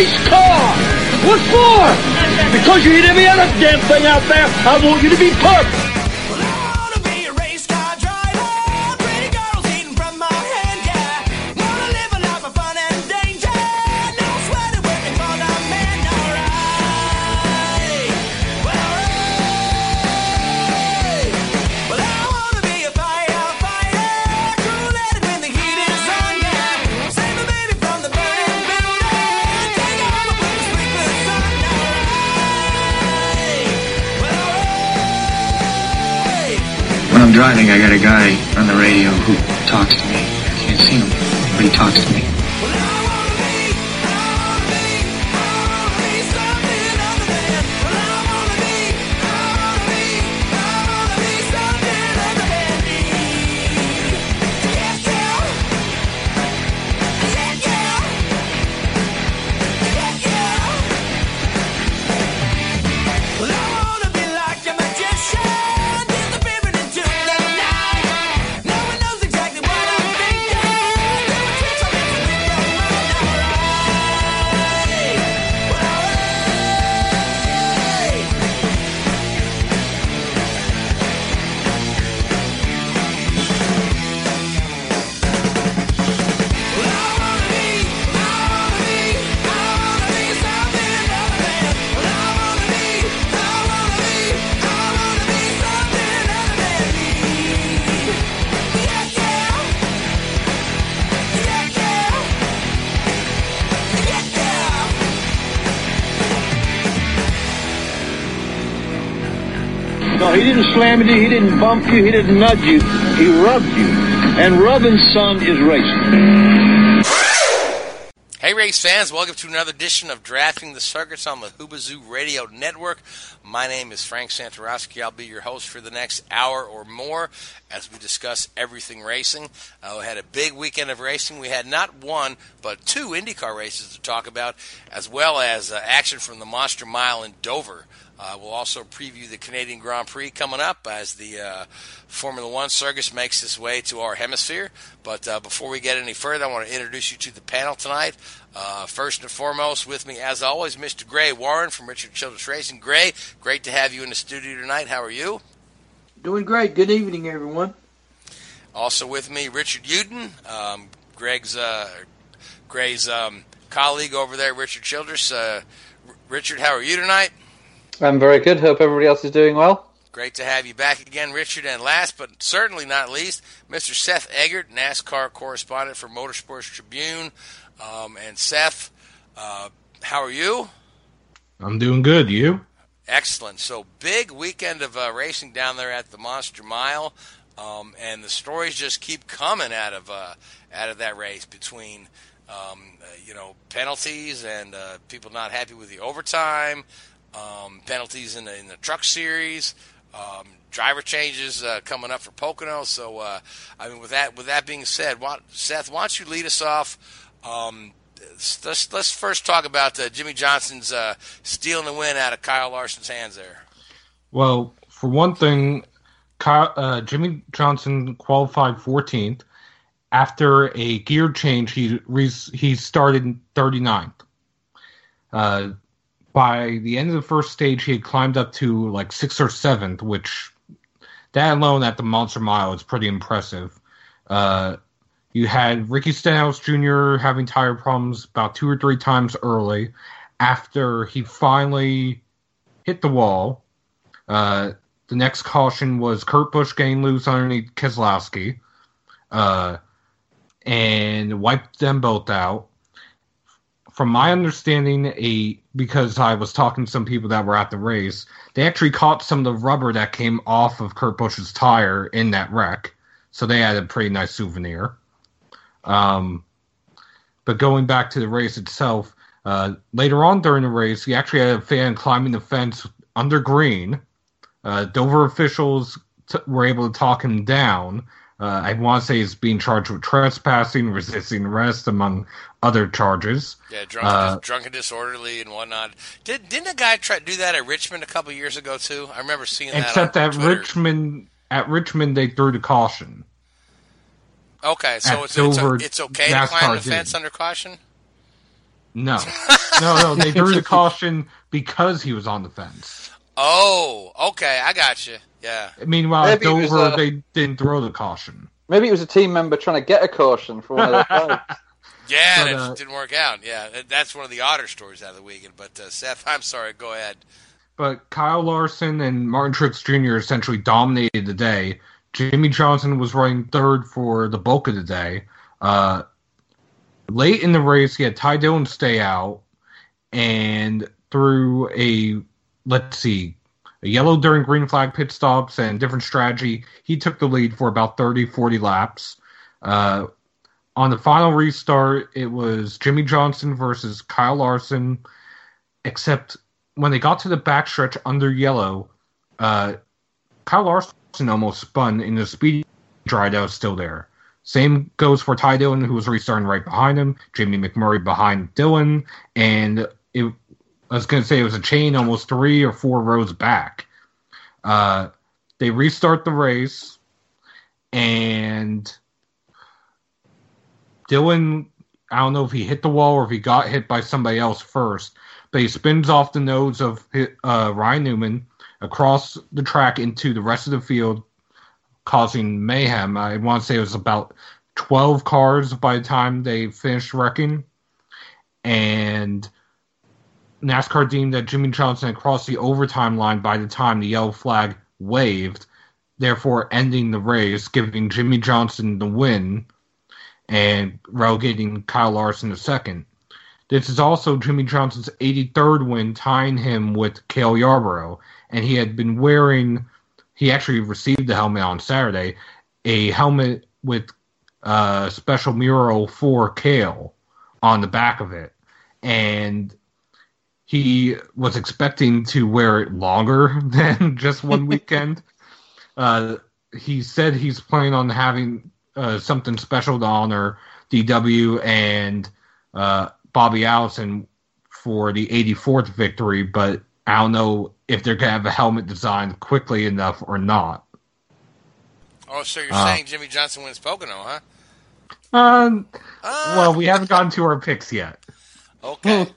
Hit car! What for? Because you hit every other damn thing out there, I want you to be perfect. Guy on the radio who talks to me. I can't see him, but he talks to me. Didn't slam you, he didn't bump you, he didn't nudge you, he rubbed you. And rubbing, son, is racing. Hey, race fans, welcome to another edition of Drafting the Circuits on the Hoobazoo Radio Network. My name is Frank Santorowski. I'll be your host for the next hour or more as we discuss everything racing. Uh, we had a big weekend of racing. We had not one, but two IndyCar races to talk about, as well as uh, action from the Monster Mile in Dover. Uh, we'll also preview the Canadian Grand Prix coming up as the uh, Formula One circus makes its way to our hemisphere. But uh, before we get any further, I want to introduce you to the panel tonight. Uh, first and foremost, with me, as always, Mr. Gray Warren from Richard Childress Racing. Gray, great to have you in the studio tonight. How are you? Doing great. Good evening, everyone. Also with me, Richard Uden, um, Greg's uh, Gray's um, colleague over there, Richard Childress. Uh, R- Richard, how are you tonight? I'm very good. Hope everybody else is doing well. Great to have you back again, Richard. And last but certainly not least, Mr. Seth Eggert, NASCAR correspondent for Motorsports Tribune. Um, and Seth, uh, how are you? I'm doing good. You? Excellent. So big weekend of uh, racing down there at the Monster Mile, um, and the stories just keep coming out of uh, out of that race between um, uh, you know penalties and uh, people not happy with the overtime, um, penalties in the in the Truck Series. Um, driver changes uh, coming up for Pocono. So, uh, I mean, with that with that being said, why, Seth, why don't you lead us off? Um, let's let's first talk about uh, Jimmie Johnson's uh, stealing the win out of Kyle Larson's hands there. Well, for one thing, Kyle, uh, Jimmie Johnson qualified 14th. After a gear change, he he started 39th. By the end of the first stage, he had climbed up to like sixth or seventh, which that alone at the Monster Mile is pretty impressive. Uh, you had Ricky Stenhouse Jr. having tire problems about two or three times early. After he finally hit the wall, uh, the next caution was Kurt Busch getting loose underneath Keselowski uh, and wiped them both out. From my understanding, a because I was talking to some people that were at the race, they actually caught some of the rubber that came off of Kurt Busch's tire in that wreck, so they had a pretty nice souvenir. Um, but going back to the race itself, uh, later on during the race, he actually had a fan climbing the fence under green. Uh, Dover officials t- were able to talk him down. Uh, I want to say he's being charged with trespassing, resisting arrest, among other charges. Yeah, drunk, Uh, drunk and disorderly and whatnot. Did didn't a guy try to do that at Richmond a couple years ago too? I remember seeing that. Except at Twitter. Richmond, at Richmond, they threw the caution. Okay, so it's, it's, Dover, it's okay to NASCAR climb the did. fence under caution. No, no, no. They threw the caution because he was on the fence. Oh, okay, I got you. Yeah. Meanwhile, Maybe it was, Dover, uh, they didn't throw the caution. Maybe it was a team member trying to get a caution for one of their players. Yeah, But, that uh, didn't work out. Yeah, that's one of the odder stories out of the weekend. But uh, Seth, I'm sorry. Go ahead. But Kyle Larson and Martin Truex Jr. essentially dominated the day. Jimmie Johnson was running third for the bulk of the day. Uh, late in the race, he had Ty Dillon stay out, and through a let's see, a yellow during green flag pit stops and different strategy, he took the lead for about 30, 40 laps. Uh, on the final restart, it was Jimmie Johnson versus Kyle Larson, except when they got to the backstretch under yellow, uh, Kyle Larson almost spun in the speed that was still there. Same goes for Ty Dillon, who was restarting right behind him. Jamie McMurray behind Dillon, and it. I was going to say it was a chain almost three or four rows back. Uh, they restart the race, and Dillon, I don't know if he hit the wall or if he got hit by somebody else first, but he spins off the nose of uh, Ryan Newman across the track into the rest of the field, causing mayhem. I want to say it was about 12 cars by the time they finished wrecking. And NASCAR deemed that Jimmie Johnson had crossed the overtime line by the time the yellow flag waved, therefore ending the race, giving Jimmie Johnson the win and relegating Kyle Larson to second. This is also Jimmie Johnson's 83rd win, tying him with Cale Yarborough. And he had been wearing, he actually received the helmet on Saturday, a helmet with a special mural for Cale on the back of it. And he was expecting to wear it longer than just one weekend. Uh, he said he's planning on having uh, something special to honor DW and uh, Bobby Allison for the 84th victory, but I don't know if they're going to have a helmet designed quickly enough or not. Oh, so you're Uh. saying Jimmie Johnson wins Pocono, huh? Um, Ah, well, we haven't gotten to our picks yet, okay.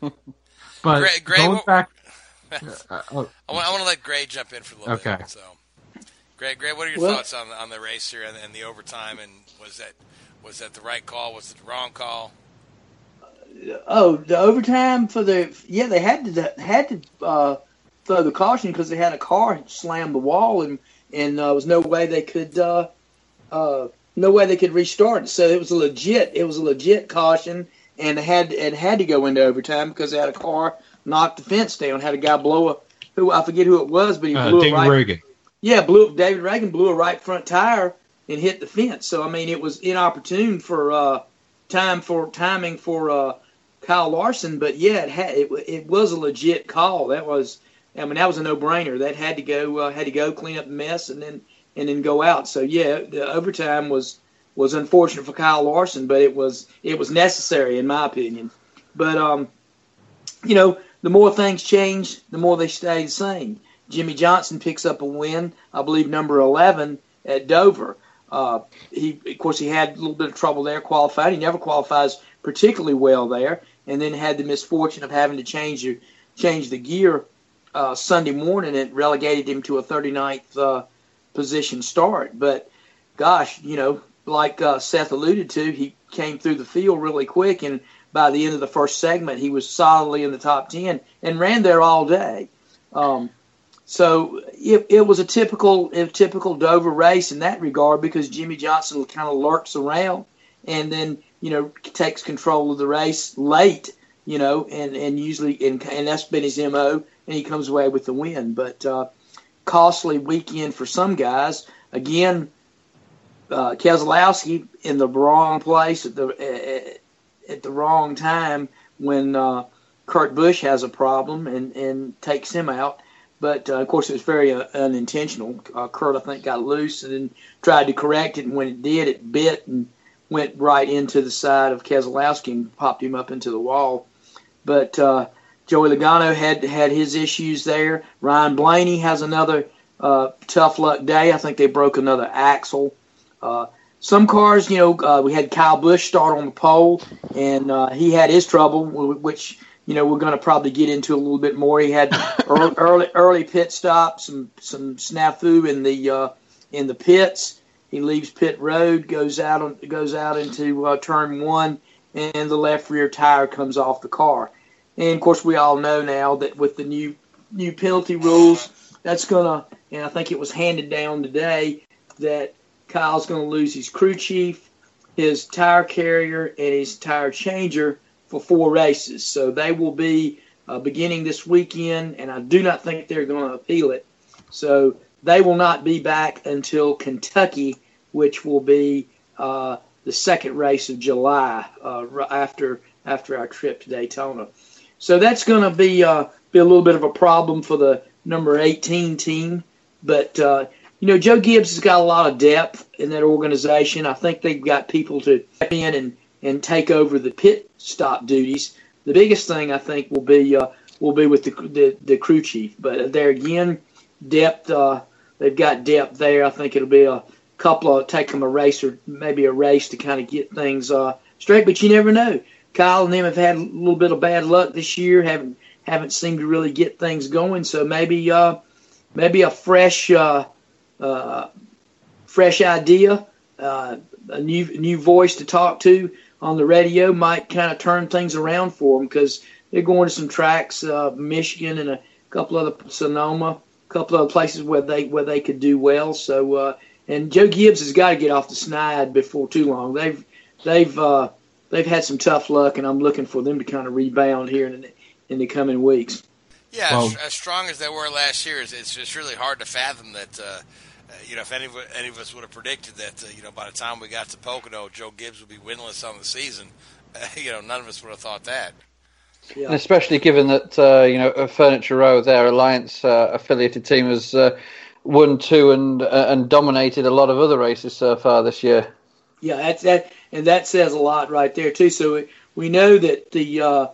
But Gray- Gray, going what- back, I uh, oh, want, to let Gray jump in for a little Okay. bit. So, Gray, Gray, what are your Well- thoughts on on the race here and, and the overtime? And was that was that the right call? Was it the wrong call? Oh, the overtime for the yeah they had to had to uh, throw the caution because they had a car slam the wall and and uh, there was no way they could uh, uh, no way they could restart it. So it was a legit it was a legit caution and it had it had to go into overtime because they had a car knock the fence down. Had a guy blow a who I forget who it was, but he uh, blew a David right Ragan. yeah, blew David Ragan blew a right front tire and hit the fence. So I mean, it was inopportune for uh, time for timing for uh, Kyle Larson. But yeah, it had it, it was a legit call. That was I mean that was a no brainer. That had to go uh, had to go clean up the mess and then and then go out. So yeah, the overtime was was unfortunate for Kyle Larson, but it was it was necessary in my opinion. But um, you know, the more things change, the more they stay the same. Jimmie Johnson picks up a win, I believe number 11 at Dover. Uh, he, of course, he had a little bit of trouble there qualified. He never qualifies particularly well there, and then had the misfortune of having to change your, change the gear uh, Sunday morning. It relegated him to a 39th uh, position start. But gosh, you know, like uh, Seth alluded to, he came through the field really quick, and by the end of the first segment, he was solidly in the top 10 and ran there all day. Um, so it, it was a typical a typical Dover race in that regard because Jimmie Johnson kind of lurks around and then you know takes control of the race late, you know, and and usually and, and that's been his mo, and he comes away with the win. But uh, costly weekend for some guys. Again, uh, Keselowski in the wrong place at the at, the wrong time when uh, Kurt Busch has a problem and and takes him out. But uh, of course, it was very uh, unintentional. Uh, Kurt, I think, got loose and then tried to correct it, and when it did, it bit and went right into the side of Keselowski and popped him up into the wall. But uh, Joey Logano had had his issues there. Ryan Blaney has another uh, tough luck day. I think they broke another axle. Uh, some cars, you know, uh, we had Kyle Busch start on the pole, and uh, he had his trouble, which you know we're going to probably get into a little bit more. He had early, early early pit stop, some some snafu in the uh, in the pits. He leaves pit road, goes out on, goes out into uh, turn one, and the left rear tire comes off the car. And of course, we all know now that with the new new penalty rules, that's gonna. And I think it was handed down today that Kyle's going to lose his crew chief, his tire carrier, and his tire changer for four races. So they will be uh, beginning this weekend, and I do not think they're going to appeal it. So they will not be back until Kentucky, which will be uh, the second race of July uh, after after our trip to Daytona. So that's going to be uh, be a little bit of a problem for the number 18 team, but uh, you know Joe Gibbs has got a lot of depth in that organization. I think they've got people to step in and and take over the pit stop duties. The biggest thing I think will be uh, will be with the, the, the crew chief. But there again, depth. Uh, they've got depth there. I think it'll be a couple of take them a race or maybe a race to kind of get things uh, straight. But you never know. Kyle and them have had a little bit of bad luck this year. Haven't haven't seemed to really get things going. So maybe uh, maybe a fresh uh, fresh idea, uh, a new new voice to talk to on the radio might kind of turn things around for them because they're going to some tracks, uh, Michigan and a couple other Sonoma, a couple other places where they where they could do well. So uh, and Joe Gibbs has got to get off the snide before too long. They've they've uh, they've had some tough luck, and I'm looking for them to kind of rebound here in the, in the coming weeks. Yeah, well, as, as, strong as they were last year, it's, it's really hard to fathom that. Uh, you know, if any, any of us would have predicted that, uh, you know, by the time we got to Pocono, Joe Gibbs would be winless on the season, uh, you know, none of us would have thought that. Yeah. And especially given that, uh, you know, Furniture Row, their Alliance uh, affiliated team, has uh, won two and uh, and dominated a lot of other races so far this year. Yeah, that's that, and that says a lot right there too. So we, we know that the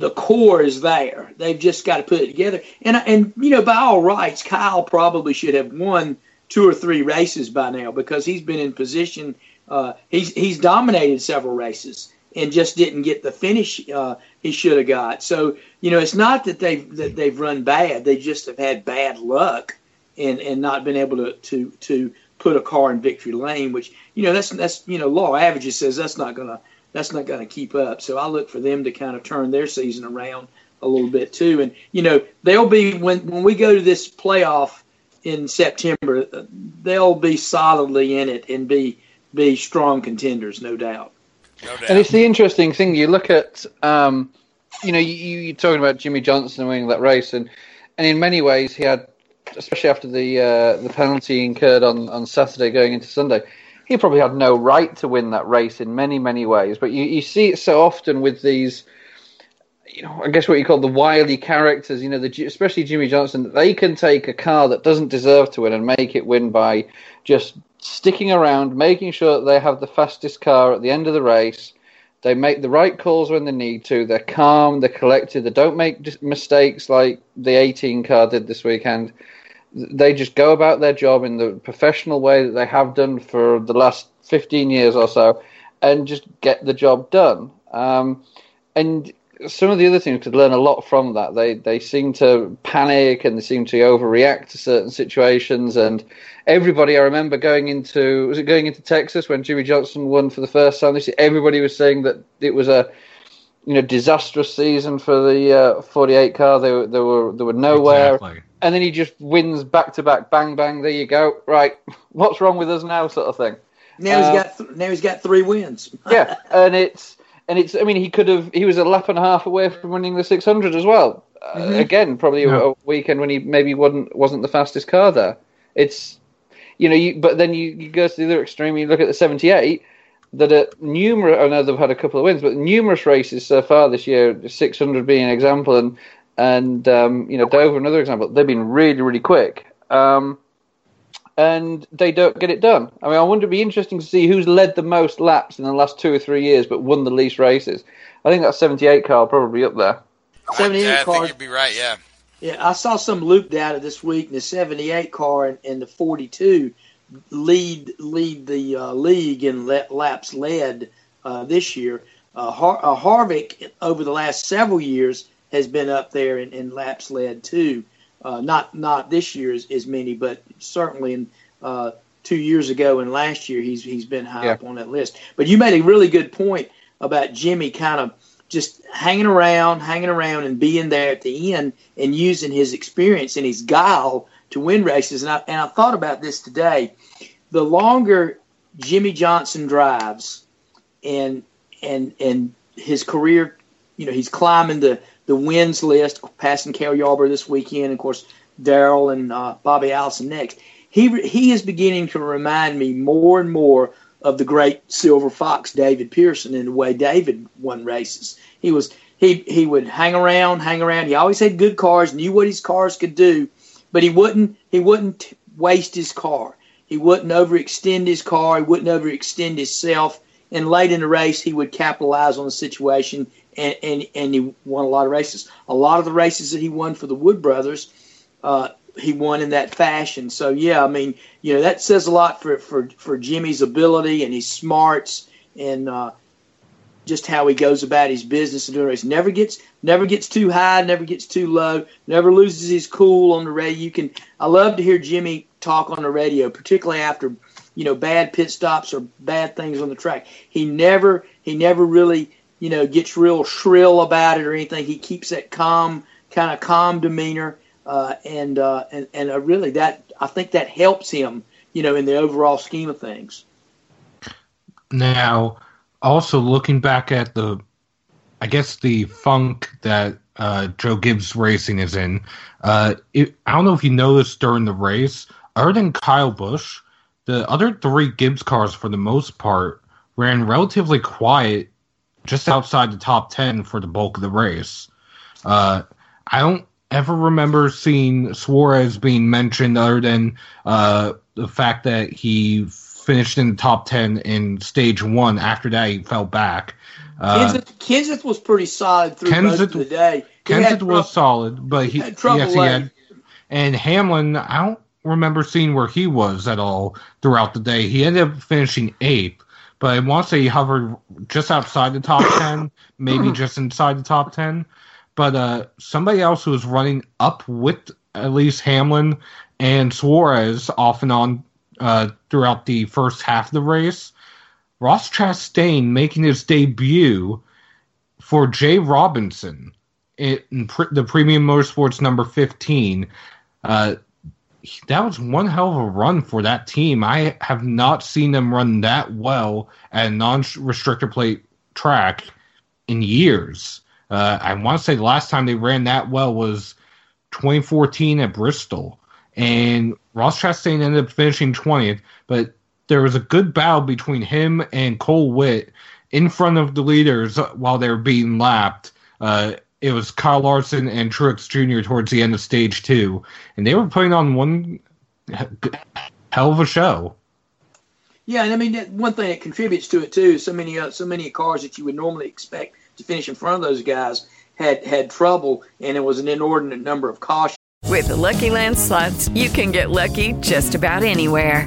the core is there. They've just got to put it together. And and you know, by all rights, Kyle probably should have won two or three races by now because he's been in position. Uh, he's he's dominated several races and just didn't get the finish uh, he should have got. So you know, it's not that they've that they've run bad. They just have had bad luck and and not been able to to to put a car in victory lane. Which you know, that's that's you know, law averages says that's not going to that's not going to keep up. So I look for them to kind of turn their season around a little bit too. And you know, they'll be when when we go to this playoff in September, they'll be solidly in it and be be strong contenders, no doubt. No doubt. And it's the interesting thing. You look at, um, you know, you, you're talking about Jimmie Johnson winning that race, and and in many ways he had, especially after the uh, the penalty incurred on on Saturday going into Sunday he probably had no right to win that race in many, many ways. But you, you see it so often with these, you know, I guess what you call the wily characters, you know, the, especially Jimmie Johnson, they can take a car that doesn't deserve to win and make it win by just sticking around, making sure that they have the fastest car at the end of the race. They make the right calls when they need to. They're calm, they're collected, they don't make mistakes like the 18 car did this weekend they just go about their job in the professional way that they have done for the last 15 years or so and just get the job done. Um, and some of the other teams could learn a lot from that. They they seem to panic and they seem to overreact to certain situations. And everybody, I remember going into was it going into Texas when Jimmie Johnson won for the first time this. Everybody was saying that it was a you know disastrous season for the uh, 48 car. They, they were they were nowhere. Exactly and then he just wins back to back, bang bang. There you go. Right, what's wrong with us now, sort of thing. Now he's got th- now he's got three wins. yeah, and it's and it's. I mean, he could have. He was a lap and a half away from winning the 600 as well. Uh, mm-hmm. again, probably yeah. a, a weekend when he maybe wasn't wasn't the fastest car there. It's you know, you, but then you, you go to the other extreme. You look at the 78 that at numerous. I know they've had a couple of wins, but numerous races so far this year, 600 being an example, and and um, you know Dover, another example. They've been really, really quick, um, and they don't get it done. I mean, I wonder. It'd be interesting to see who's led the most laps in the last two or three years, but won the least races. I think that 78 car probably up there. 78 yeah, car. I think you'd be right. Yeah. Yeah, I saw some loop data this week in the 78 car and, and the 42. lead lead the uh, league in laps led uh, this year. Uh, Har- uh, Harvick over the last several years has been up there in, in laps led too. Uh, not not this year as, as many, but certainly in uh, two years ago and last year he's he's been high yeah. up on that list. But you made a really good point about Jimmie kind of just hanging around, hanging around, and being there at the end and using his experience and his guile to win races. And I and I thought about this today. The longer Jimmie Johnson drives, and and and his career, you know, he's climbing the the wins list, passing Cale Yarborough this weekend, of course, Darrell and uh, Bobby Allison next. He he is beginning to remind me more and more of the great Silver Fox David Pearson in the way David won races. He was he he would hang around, hang around. He always had good cars, knew what his cars could do, but he wouldn't he wouldn't waste his car. He wouldn't overextend his car. He wouldn't overextend himself. And late in the race, he would capitalize on the situation, and, and, and he won a lot of races. A lot of the races that he won for the Wood brothers, uh, he won in that fashion. So yeah, I mean, you know, that says a lot for for for Jimmie's ability and his smarts and uh, just how he goes about his business and doing race. Never gets never gets too high, never gets too low, never loses his cool on the radio. You can I love to hear Jimmie talk on the radio, particularly after you know bad pit stops or bad things on the track. He never he never really you know gets real shrill about it or anything. He keeps that calm kind of calm demeanor, uh, and uh, and and uh, really that I think that helps him you know in the overall scheme of things. Now, also looking back at the, I guess the funk that uh, Joe Gibbs Racing is in. Uh, it, I don't know if you noticed during the race, other than Kyle Busch, the other three Gibbs cars, for the most part, ran relatively quiet just outside the top 10 for the bulk of the race. Uh, I don't ever remember seeing Suarez being mentioned other than uh, the fact that he finished in the top 10 in stage one. After that, he fell back. Uh, Kenseth, Kenseth was pretty solid through Kenseth, most of the day. He Kenseth was solid, but he, he had yes, he had. And Hamlin, I don't remember seeing where he was at all throughout the day. He ended up finishing eighth, but I want to say he hovered just outside the top 10, maybe just inside the top 10. But uh, somebody else who was running up with at least Hamlin and Suarez off and on uh, throughout the first half of the race, Ross Chastain making his debut for Jay Robinson in, the Premium Motorsports number 15. Uh, that was one hell of a run for that team. I have not seen them run that well at non-restrictor plate track in years. Uh, I want to say the last time they ran that well was 2014 at Bristol, and Ross Chastain ended up finishing 20th. But there was a good battle between him and Cole Whitt in front of the leaders while they were being lapped. Uh, it was Kyle Larson and Truex Jr. towards the end of stage two, and they were putting on one hell of a show. Yeah, and I mean one thing that contributes to it too. So many uh, so many cars that you would normally expect to finish in front of those guys had had trouble, and it was an inordinate number of cautions. With the Lucky Land slots, you can get lucky just about anywhere.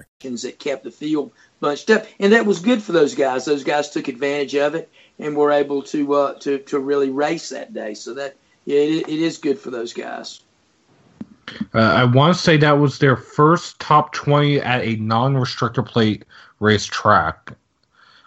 that kept the field bunched up, and that was good for those guys. Those guys took advantage of it and were able to uh, to to really race that day. So that yeah, it, it is good for those guys. Uh, I want to say that was their first top twenty at a non-restrictor plate race track,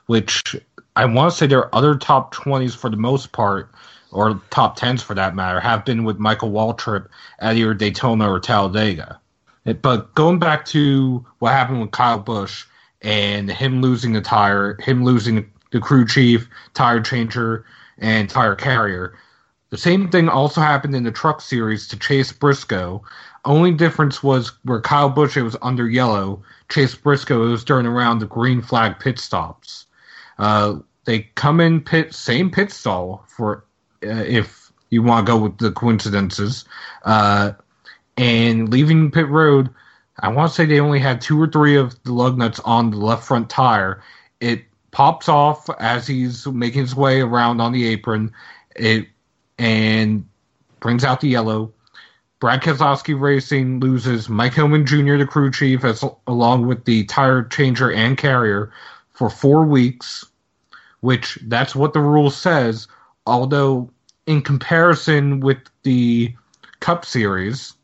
which I want to say their other top 20s for the most part, or top 10s for that matter, have been with Michael Waltrip at either Daytona or Talladega. But going back to what happened with Kyle Busch and him losing the tire, him losing the crew chief, tire changer, and tire carrier, the same thing also happened in the truck series to Chase Briscoe. Only difference was where Kyle Busch it was under yellow, Chase Briscoe was during around the green flag pit stops. Uh, they come in pit same pit stall for uh, if you want to go with the coincidences, uh, and leaving pit road. I want to say they only had two or three of the lug nuts on the left front tire. It pops off as he's making his way around on the apron. It and brings out the yellow. Brad Keselowski Racing loses Mike Hillman Jr., the crew chief, as along with the tire changer and carrier for four weeks, which that's what the rule says. Although, in comparison with the Cup Series,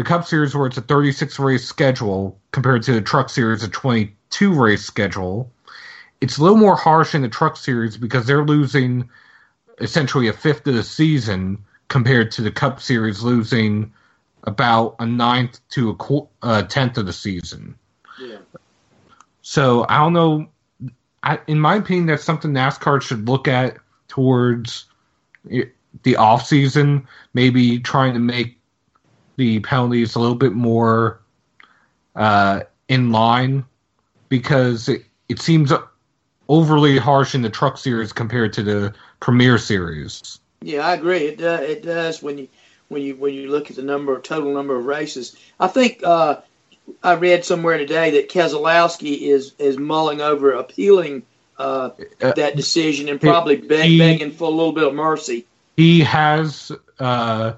the Cup Series where it's a 36 race schedule compared to the Truck Series, a 22 race schedule, it's a little more harsh in the Truck Series because they're losing essentially a fifth of the season compared to the Cup Series losing about a ninth to a qu- uh, tenth of the season. Yeah. So I don't know. I, in my opinion, that's something NASCAR should look at towards the off season. Maybe trying to make the penalties a little bit more uh, in line because it, it seems overly harsh in the Truck Series compared to the Premier Series. Yeah, I agree. It does. It does when you when you when you look at the number total number of races. I think uh, I read somewhere today that Keselowski is is mulling over appealing uh, that decision and probably beg, he, begging for a little bit of mercy. He has uh,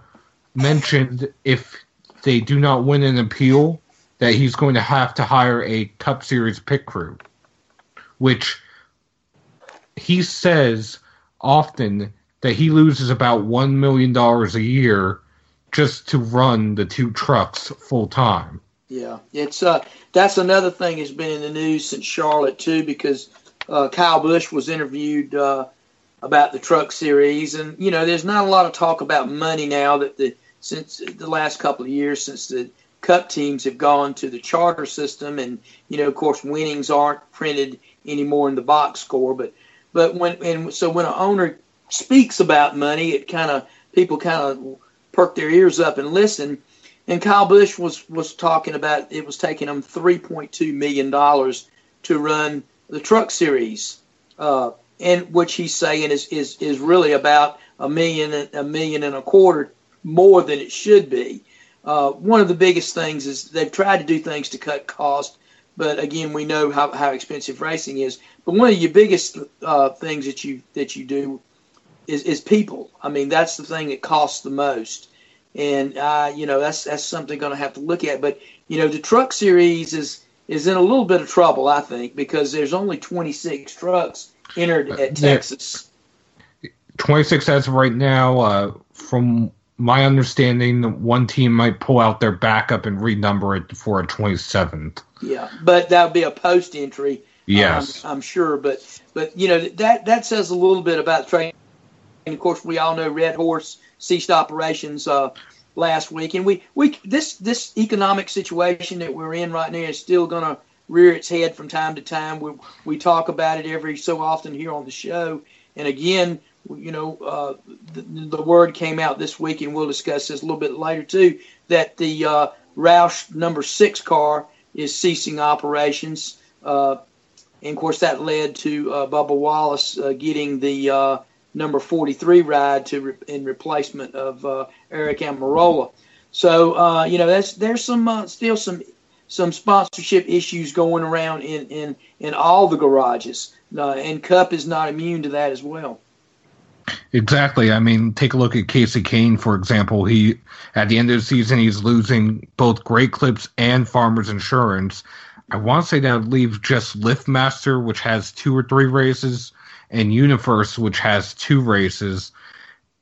mentioned if they do not win an appeal, that he's going to have to hire a Cup Series pit crew, which he says often that he loses about one million dollars a year just to run the two trucks full time. Yeah, it's uh that's another thing that's been in the news since Charlotte too, because uh, Kyle Busch was interviewed uh, about the truck series, and you know, there's not a lot of talk about money now that the since the last couple of years since the Cup teams have gone to the charter system, and you know, of course, winnings aren't printed anymore in the box score, but but when and so when an owner speaks about money, it kind of people kind of perk their ears up and listen. And Kyle Busch was was talking about it was taking him 3.2 million dollars to run the Truck Series, uh, and which he's saying is is is really about a million a million and a quarter more than it should be. Uh, one of the biggest things is they've tried to do things to cut cost, but again, we know how, how expensive racing is. But one of your biggest uh, things that you that you do is, is people. I mean, that's the thing that costs the most, and uh, you know that's that's something going to have to look at. But you know, the truck series is is in a little bit of trouble, I think, because there's only 26 trucks entered at Texas. 26 as of right now. Uh, from my understanding, that one team might pull out their backup and renumber it for a 27th. Yeah, but that would be a post entry. Yes, um, I'm sure, but but you know that that says a little bit about training. And of course, we all know Red Horse ceased operations uh, last week, and we we this this economic situation that we're in right now is still going to rear its head from time to time. We we talk about it every so often here on the show, and again, you know, uh, the, the word came out this week, and we'll discuss this a little bit later too, that the uh, Roush number six car is ceasing operations. Uh, and of course, that led to uh, Bubba Wallace uh, getting the uh, number 43 ride to re- in replacement of uh, Aric Almirola. So you know, that's there's some still some some sponsorship issues going around in in in all the garages, and Cup is not immune to that as well. Exactly. I mean, take a look at Kasey Kahne, for example. He at the end of the season, he's losing both Great Clips and Farmers Insurance I want to say that would leave just Liftmaster, which has two or three races, and UniFirst, which has two races.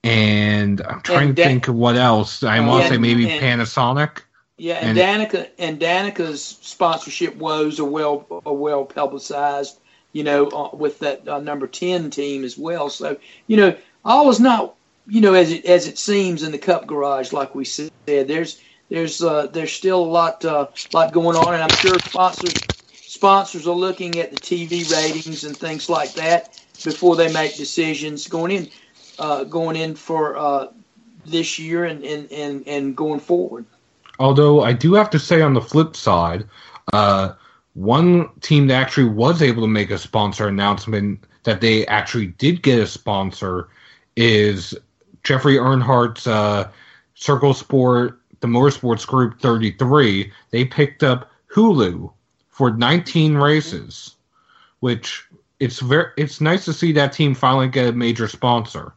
And I'm trying and to think of what else. I want to say maybe and, Panasonic. Yeah, and, and Danica and Danica's sponsorship woes are well are well publicized. You know, uh, with that uh, number ten team as well. So you know, all is not you know as it as it seems in the Cup Garage, like we said. There's there's uh, there's still a lot uh, lot going on, and I'm sure sponsors sponsors are looking at the TV ratings and things like that before they make decisions going in uh, going in for uh, this year and, and, and, and going forward. Although I do have to say on the flip side, uh, one team that actually was able to make a sponsor announcement that they actually did get a sponsor is Jeffrey Earnhardt's uh, Circle Sport, the Motorsports Group 33. They picked up Hulu for 19 races, which it's very it's nice to see that team finally get a major sponsor.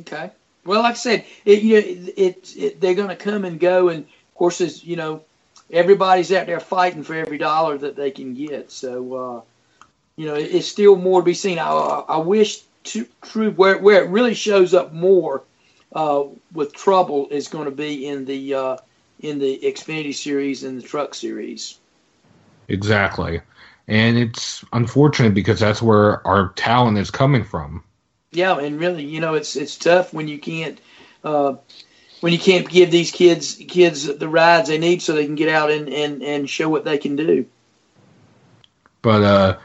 Okay. Well, like I said, it, you know, it, it, it they're going to come and go, and of course, as you know, everybody's out there fighting for every dollar that they can get. So, uh, you know, it's still more to be seen. I, I wish to, true where where it really shows up more uh, with trouble is going to be in the uh, in the Xfinity series and the Truck series. Exactly, and it's unfortunate because that's where our talent is coming from. Yeah, and really, you know, it's it's tough when you can't uh, when you can't give these kids kids the rides they need so they can get out and, and, and show what they can do. But uh,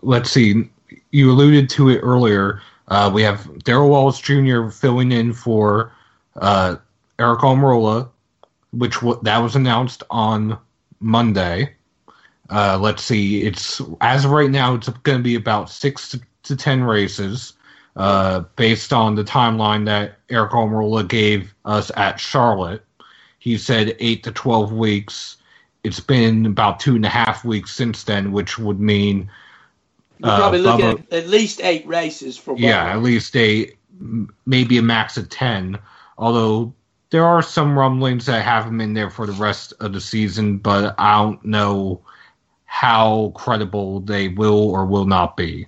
let's see. You alluded to it earlier. Uh, we have Darrell Wallace Jr. filling in for uh, Aric Almirola, which w- that was announced on Monday. Uh, let's see. It's as of right now, it's going to be about six to, to ten races uh, based on the timeline that Aric Almirola gave us at Charlotte. He said eight to 12 weeks. It's been about two and a half weeks since then, which would mean. You're uh, probably looking Bubba, at at least eight races for. Yeah, at least eight, maybe a max of 10. Although there are some rumblings that have him in there for the rest of the season, but I don't know how credible they will or will not be.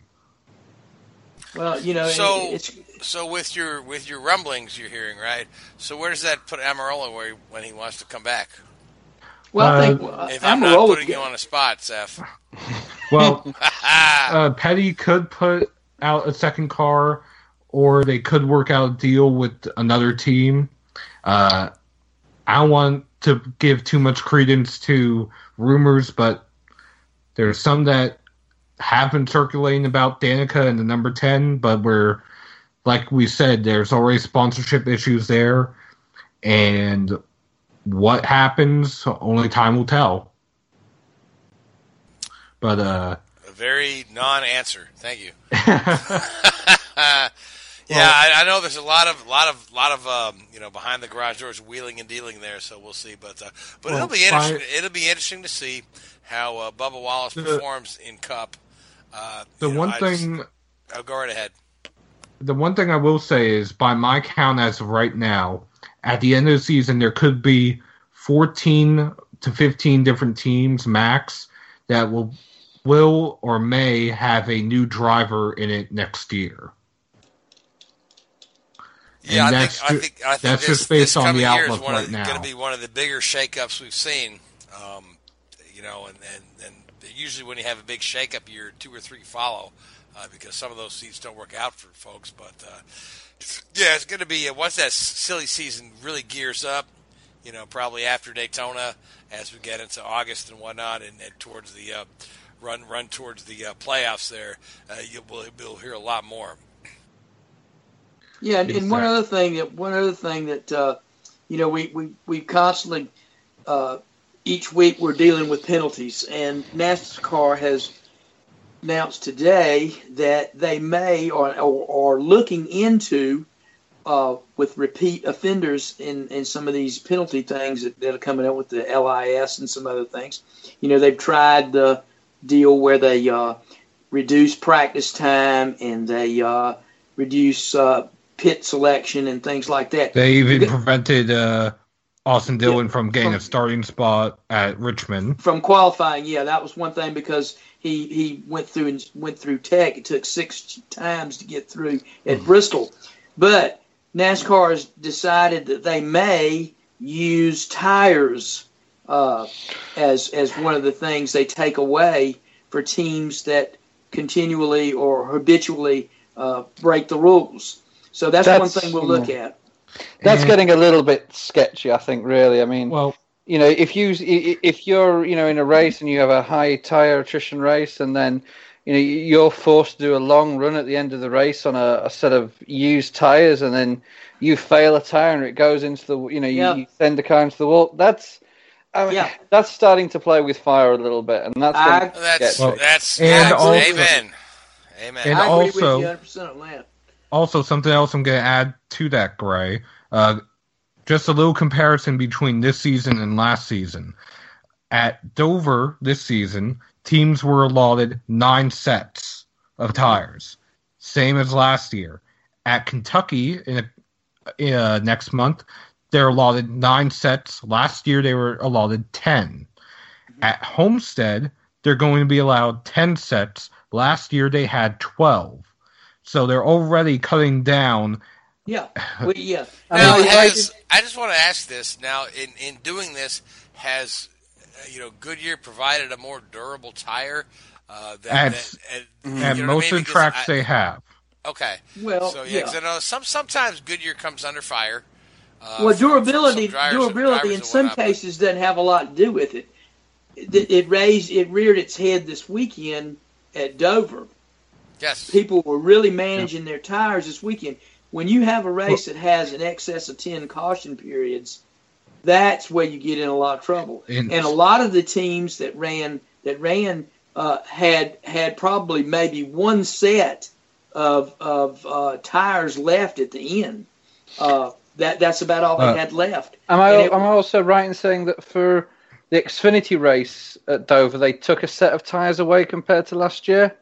Well, you know, so it's so with your with your rumblings you're hearing, right? So where does that put Almirola where he, when he wants to come back? Well, I think uh, if I'm not putting you on a spot, Seth. Well, uh, Petty could put out a second car, or they could work out a deal with another team. Uh, I don't want to give too much credence to rumors, but there's some that have been circulating about Danica and the number 10, but we're, like we said, there's already sponsorship issues there. And what happens, only time will tell. But, uh, a very non answer. Thank you. Yeah, well, I, I, know there's a lot of lot of lot of um, you know behind the garage doors wheeling and dealing there, so we'll see. But uh, but well, it'll be interesting. It'll be interesting to see how uh, Bubba Wallace performs in Cup uh, the one know, thing. Just, oh, go right ahead. The one thing I will say is, by my count as of right now, at the end of the season, there could be 14 to 15 different teams max that will will or may have a new driver in it next year. Yeah, I think, I think, I think that's this, just based on the outlook right now. Going to be one of the bigger shakeups we've seen. Um, you know, and, and, and usually when you have a big shakeup, you're two or three follow uh, because some of those seats don't work out for folks. But uh, yeah, it's going to be uh, once that silly season really gears up. You know, probably after Daytona, as we get into August and whatnot, and, and towards the uh, run run towards the uh, playoffs. There, uh, you will you'll hear a lot more. Yeah, and, and one other thing that one other thing that uh, you know we we we constantly uh, each week we're dealing with penalties, and NASCAR has announced today that they may or are looking into uh, with repeat offenders in, in some of these penalty things that, that, are coming up with the LIS and some other things. You know, they've tried the deal where they uh, reduce practice time and they uh, reduce uh, pit selection and things like that. They even prevented uh, Austin Dillon yeah, from getting from, a starting spot at Richmond. From qualifying, yeah, that was one thing because he, he went through and went through Tech. It took six times to get through at mm. Bristol, but NASCAR has decided that they may use tires uh, as as one of the things they take away for teams that continually or habitually uh, break the rules. So that's, That's- one thing we'll look at. That's And- getting a little bit sketchy, I think. Really, I mean, Well, you know, if you if you're you know in a race and you have a high tire attrition race, and then you know you're forced to do a long run at the end of the race on a, a set of used tires, and then you fail a tire and it goes into the you know you, Yeah. you send the car into the wall. That's I mean, Yeah. that's starting to play with fire a little bit, and that's I- getting That's sketchy. Well, that's, and that's also- amen. Amen. And I agree also- with you 100% on that. Also something else I'm going to add to that, Gray. Uh, just a little comparison between this season and last season. At Dover this season, teams were allotted nine sets of tires, same as last year. At Kentucky in a, uh, next month, they're allotted nine sets. Last year they were allotted ten. At Homestead, they're going to be allowed ten sets. Last year they had twelve. So they're already cutting down. Yeah, we, yeah. Now, Now, has, I just want to ask this. Now, in, in doing this, has uh, you know Goodyear provided a more durable tire? Uh, that, At- that, At you know what I most mean? of the tracks I- they have. Okay. Well, so yeah, 'cause yeah. I know some sometimes Goodyear comes under fire. Uh, well, from- from durability, some durability in some cases doesn't have a lot to do with it. It, it raised, it reared its head this weekend at Dover. Yes. People were really managing their tires this weekend. When you have a race that has an excess of ten caution periods, that's where you get in a lot of trouble. And- and a lot of the teams that ran that ran uh, had had probably maybe one set of of uh, tires left at the end. Uh, that that's about all they Uh, had left. Am I it, am I also right in saying that for the Xfinity race at Dover, they took a set of tyres away compared to last year?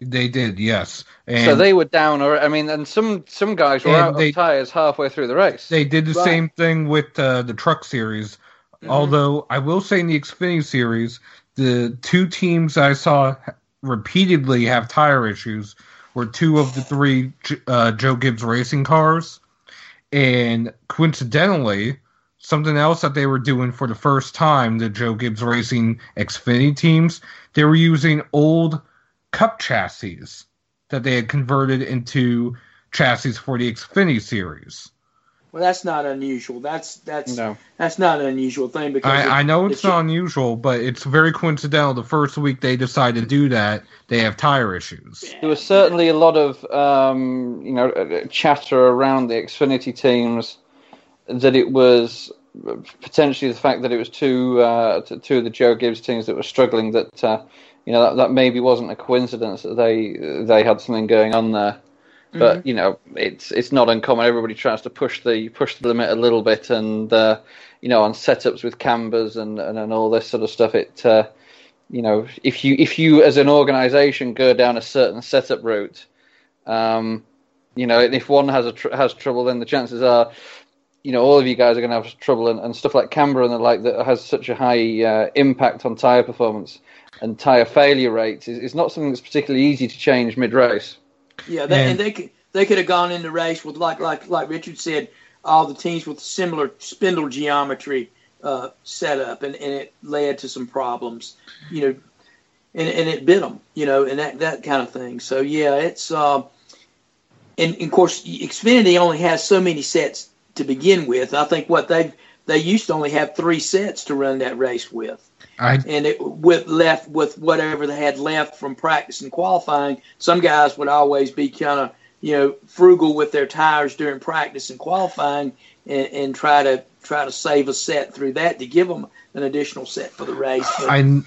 They did, yes. And so they were down, or I mean, and some some guys were out they- of tyres halfway through the race. They did the Right. same thing with uh, the truck series. Mhm. Although I will say in the Xfinity series, the two teams I saw repeatedly have tire issues were two of the three uh, Joe Gibbs racing cars. And coincidentally, something else that they were doing for the first time, the Joe Gibbs Racing Xfinity teams, they were using old Cup chassis that they had converted into chassis for the Xfinity series. Well, that's not unusual. That's that's No. that's not an unusual thing because it- I, I know it's it- not unusual, but it's very coincidental. The first week they decide to do that, they have tire issues. There was certainly a lot of um, you know chatter around the Xfinity teams that it was potentially the fact that it was two uh, two of the Joe Gibbs teams that were struggling. That uh, you know that, that maybe wasn't a coincidence that they they had something going on there. But you know it's it's not uncommon. Everybody tries to push the push the limit a little bit, and uh, you know on setups with cambers and, and, and all this sort of stuff. It uh, you know, if you if you as an organisation go down a certain setup route, um, you know, if one has a tr- has trouble, then the chances are, you know, all of you guys are going to have trouble, and, and stuff like camber and the like that has such a high uh, impact on tire performance and tire failure rates is, is not something that's particularly easy to change mid race. Yeah, they, and, And- they could they could have gone in the race with like like like Richard said, all the teams with similar spindle geometry uh, set up, and, and it led to some problems, you know, and, and it bit them, you know, and that that kind of thing. So yeah, it's um, and, and of course Xfinity only has so many sets to begin with. I think what they they used to only have three sets to run that race with I and it with left with whatever they had left from practice and qualifying. Some guys would always be kind of you know frugal with their tires during practice and qualifying, and, and try to try to save a set through that to give them an additional set for the race. But, I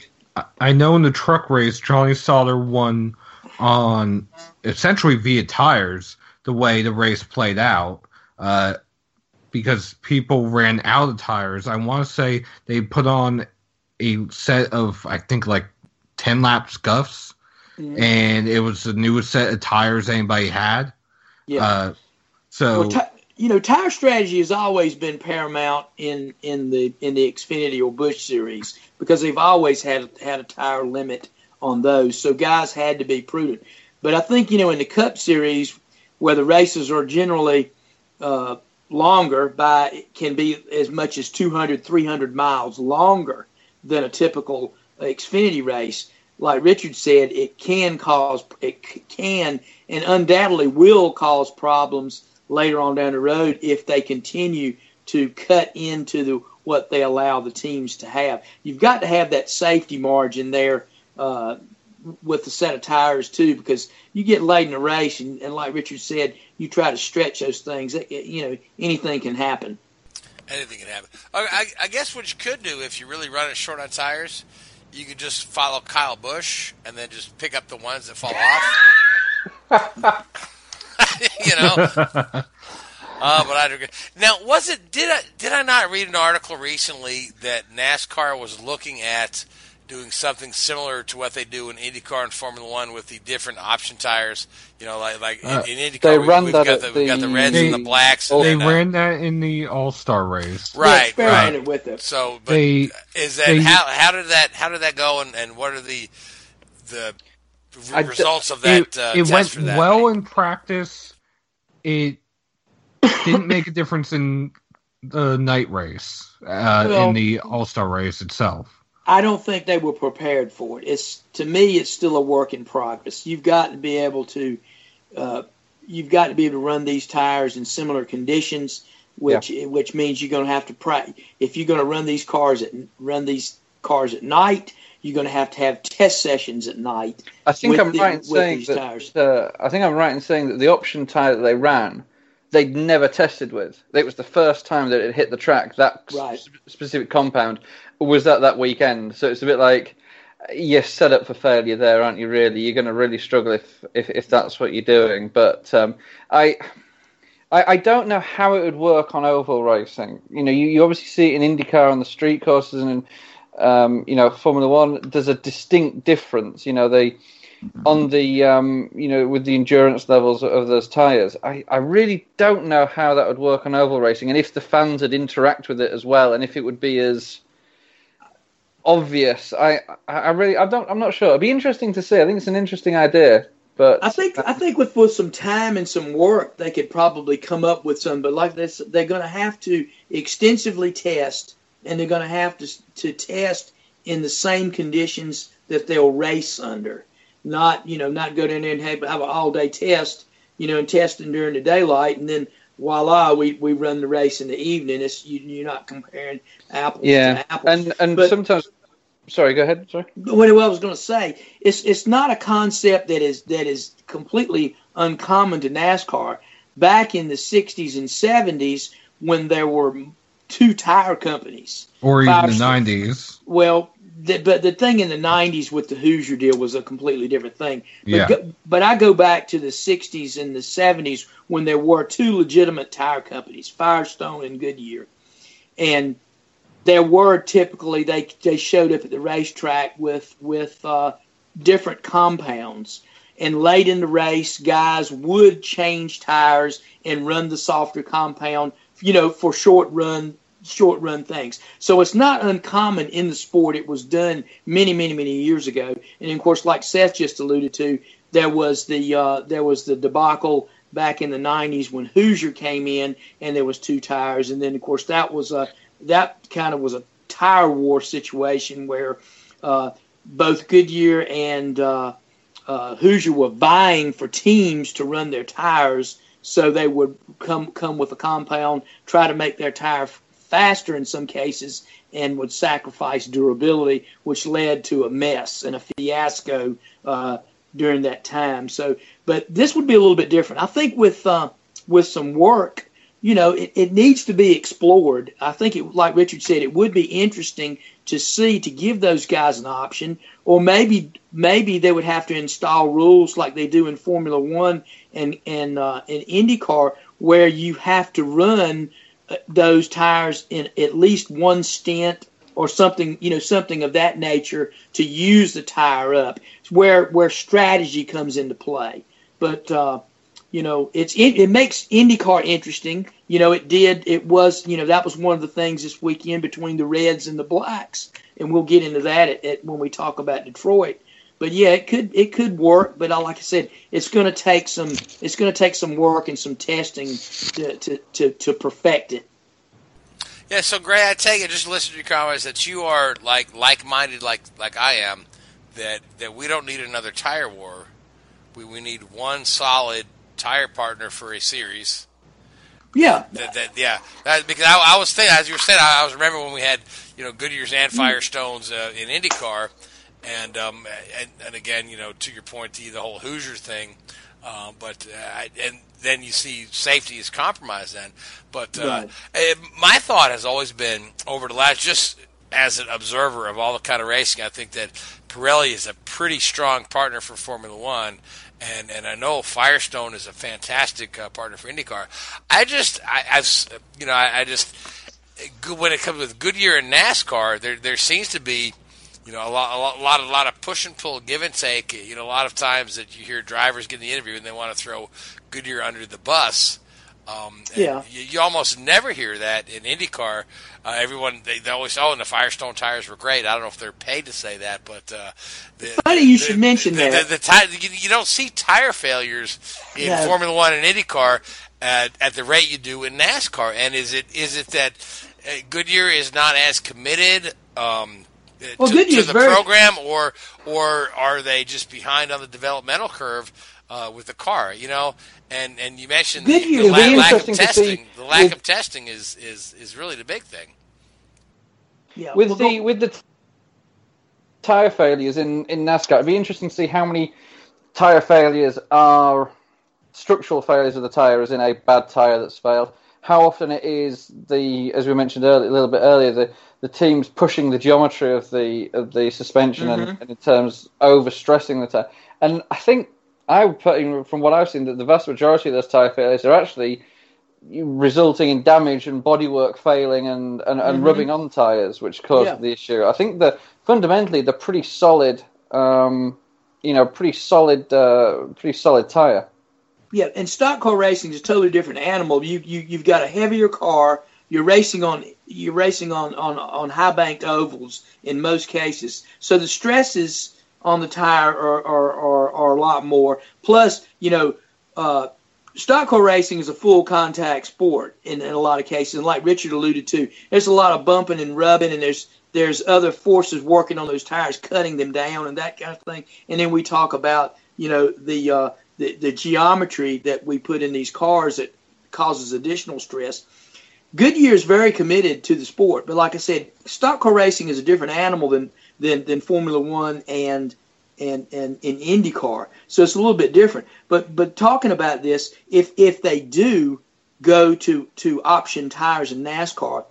I know in the truck race, Johnny Sauter won on essentially via tires. The way the race played out, uh, because people ran out of tires. I want to say they put on a set of I think like ten lap scuffs, and it was the newest set of tires anybody had. yeah. Uh, so Well, ti- you know, tire strategy has always been paramount in in the in the Xfinity or Busch series because they've always had had a tire limit on those. So guys had to be prudent. But I think you know in the Cup series where the races are generally uh, longer by can be as much as 200 300 miles longer than a typical Xfinity race like Richard said, it can cause it can and undoubtedly will cause problems later on down the road if they continue to cut into the what they allow the teams to have. You've got to have that safety margin there uh, with the set of tires too, because you get late in the race, and, and like Richard said, you try to stretch those things. It, you know, anything can happen. Anything can happen. I, I guess what you could do if you really run it short on tires, you could just follow Kyle Busch and then just pick up the ones that fall off. you know. Uh, but I do. Now, was it? Did I did I not read an article recently that NASCAR was looking at doing something similar to what they do in IndyCar and Formula One with the different option tires? You know, like like Uh, in, in IndyCar, they we, run we've that got at the, we've got the the- reds and the blacks. And They then, uh, ran that in the All Star race. right, experimented right. with it. So, but They is that they- how how did that how did that go and, and what are the the I d- results of that? it, uh, it test went for that? well in practice. It didn't make a difference in the night race, uh, Well- in the All Star race itself. I don't think they were prepared for it. It's to me, it's still a work in progress. You've got to be able to, uh, you've got to be able to run these tires in similar conditions, which which means you're going to have to pra- if you're going to run these cars at run these cars at night, you're going to have to have test sessions at night. I think I'm the- right in saying these that. tires. Uh, I think I'm right in saying that the option tire that they ran, they'd never tested with. It was the first time that it hit the track. That Right. s- specific compound was that that weekend. So it's a bit like you're set up for failure there, aren't you? Really, you're going to really struggle if if, if that's what you're doing. But um, I. I, I don't know how it would work on oval racing. You know, you, you obviously see it in IndyCar on the street courses and um, you know, Formula One. There's a distinct difference. You know, they on the um, you know with the endurance levels of those tires. I, I really don't know how that would work on oval racing, and if the fans would interact with it as well, and if it would be as obvious. I I I really I don't I'm not sure. It'd be interesting to see. I think it's an interesting idea, but I think I think with with some time and some work, they could probably come up with some. But like this, they're going to have to extensively test, and they're going to have to to test in the same conditions that they'll race under. Not you know not go down there and have, have an all day test, you know, and testing during the daylight, and then voila, we, we run the race in the evening. It's you, you're not comparing apples yeah, to apples. and and But- sometimes. Sorry, go ahead. Sorry. what I was going to say, it's it's not a concept that is that is completely uncommon to NASCAR. Back in the '60s and '70s, when there were two tire companies, Or even the 90s. well, the, but the thing in the '90s with the Hoosier deal was a completely different thing. But, Yeah. go, but I go back to the '60s and the '70s when there were two legitimate tire companies, Firestone and Goodyear, and there were typically they they showed up at the racetrack with with uh, different compounds. And late in the race, guys would change tires and run the softer compound, you know, for short run short run things. So it's not uncommon in the sport. It was done many, many, many years ago. And of course, like Seth just alluded to, there was the uh, there was the debacle back in the '90s when Hoosier came in, and there was two tires. And then of course that was a that kind of was a tire war situation where uh, both Goodyear and uh, uh, Hoosier were vying for teams to run their tires, so they would come come with a compound, try to make their tire faster in some cases, and would sacrifice durability, which led to a mess and a fiasco uh, during that time. So, but this would be a little bit different. I think with uh, with some work, you know, it, it needs to be explored. I think it, like Richard said, it would be interesting to see to give those guys an option, or maybe maybe they would have to install rules like they do in Formula One and and uh, in IndyCar, where you have to run those tires in at least one stint or something, you know, something of that nature to use the tire up. It's where where strategy comes into play. But uh, you know, it's it, it makes IndyCar interesting. You know, it did. It was. You know, that was one of the things this weekend between the Reds and the Blacks, and we'll get into that at, at, when we talk about Detroit. But yeah, it could it could work. But like I said, it's going to take some it's going to take some work and some testing to, to, to, to perfect it. Yeah, so Gray, I take it just listen to your comments that you are like like-minded, like like I am, that that we don't need another tire war. We we need one solid tire partner for a series. Yeah, that, that yeah. That, because I, I, was thinking, as you were saying, I, I, was remember when we had you know Goodyears and Firestones uh, in IndyCar, and um and, and again you know to your point the the whole Hoosier thing, uh, but uh, and then you see safety is compromised then. But uh, right. my thought has always been over the last just as an observer of all the kind of racing, I think that Pirelli is a pretty strong partner for Formula One, and and I know Firestone is a fantastic uh, partner for IndyCar. I just I, I've you know I, I just when it comes with Goodyear and NASCAR, there there seems to be you know a lot, a lot, a lot, a lot of push and pull, give and take. You know, a lot of times that you hear drivers get in the interview and they want to throw Goodyear under the bus. Um, yeah, you, you, almost never hear that in IndyCar. Uh, everyone they, they, always oh, and the Firestone tires were great. I don't know if they're paid to say that, but uh, the, funny you the, should mention the, that. The, tire, you, you, don't see tire failures in yeah. Formula One and IndyCar at, at the rate you do in NASCAR. And is it is it that uh, Goodyear is not as committed? Um, well, to, to the very... program, or or are they just behind on the developmental curve uh, with the car? You know, and and you mentioned the, the la- lack of testing. The lack with, of testing is, is is really the big thing. Yeah, with the go- with the t- tire failures in in NASCAR, it'd be interesting to see how many tire failures are structural failures of the tire, as in a bad tire that's failed. How often it is the, as we mentioned earlier, a little bit earlier, the the teams pushing the geometry of the of the suspension mm-hmm. and, and, in terms of overstressing the tire. And I think I would put in, from what I've seen that the vast majority of those tire failures are actually resulting in damage and bodywork failing and, and, and mm-hmm. rubbing on tires, which caused yeah. the issue. I think that fundamentally they're pretty solid, um, you know, pretty solid, uh, pretty solid tire. Yeah, and stock car racing is a totally different animal. You you you've got a heavier car. You're racing on you're racing on on on high banked ovals in most cases. So the stresses on the tire are, are, are, are a lot more. Plus, you know, uh, stock car racing is a full contact sport in, in a lot of cases. And like Richard alluded to, there's a lot of bumping and rubbing, and there's there's other forces working on those tires, cutting them down and that kind of thing. And then we talk about you know the uh, the, the geometry that we put in these cars that causes additional stress. Goodyear is very committed to the sport, but like I said, stock car racing is a different animal than than, than Formula One and and and in IndyCar. So it's a little bit different. But but talking about this, if if they do go to to option tires in NASCAR,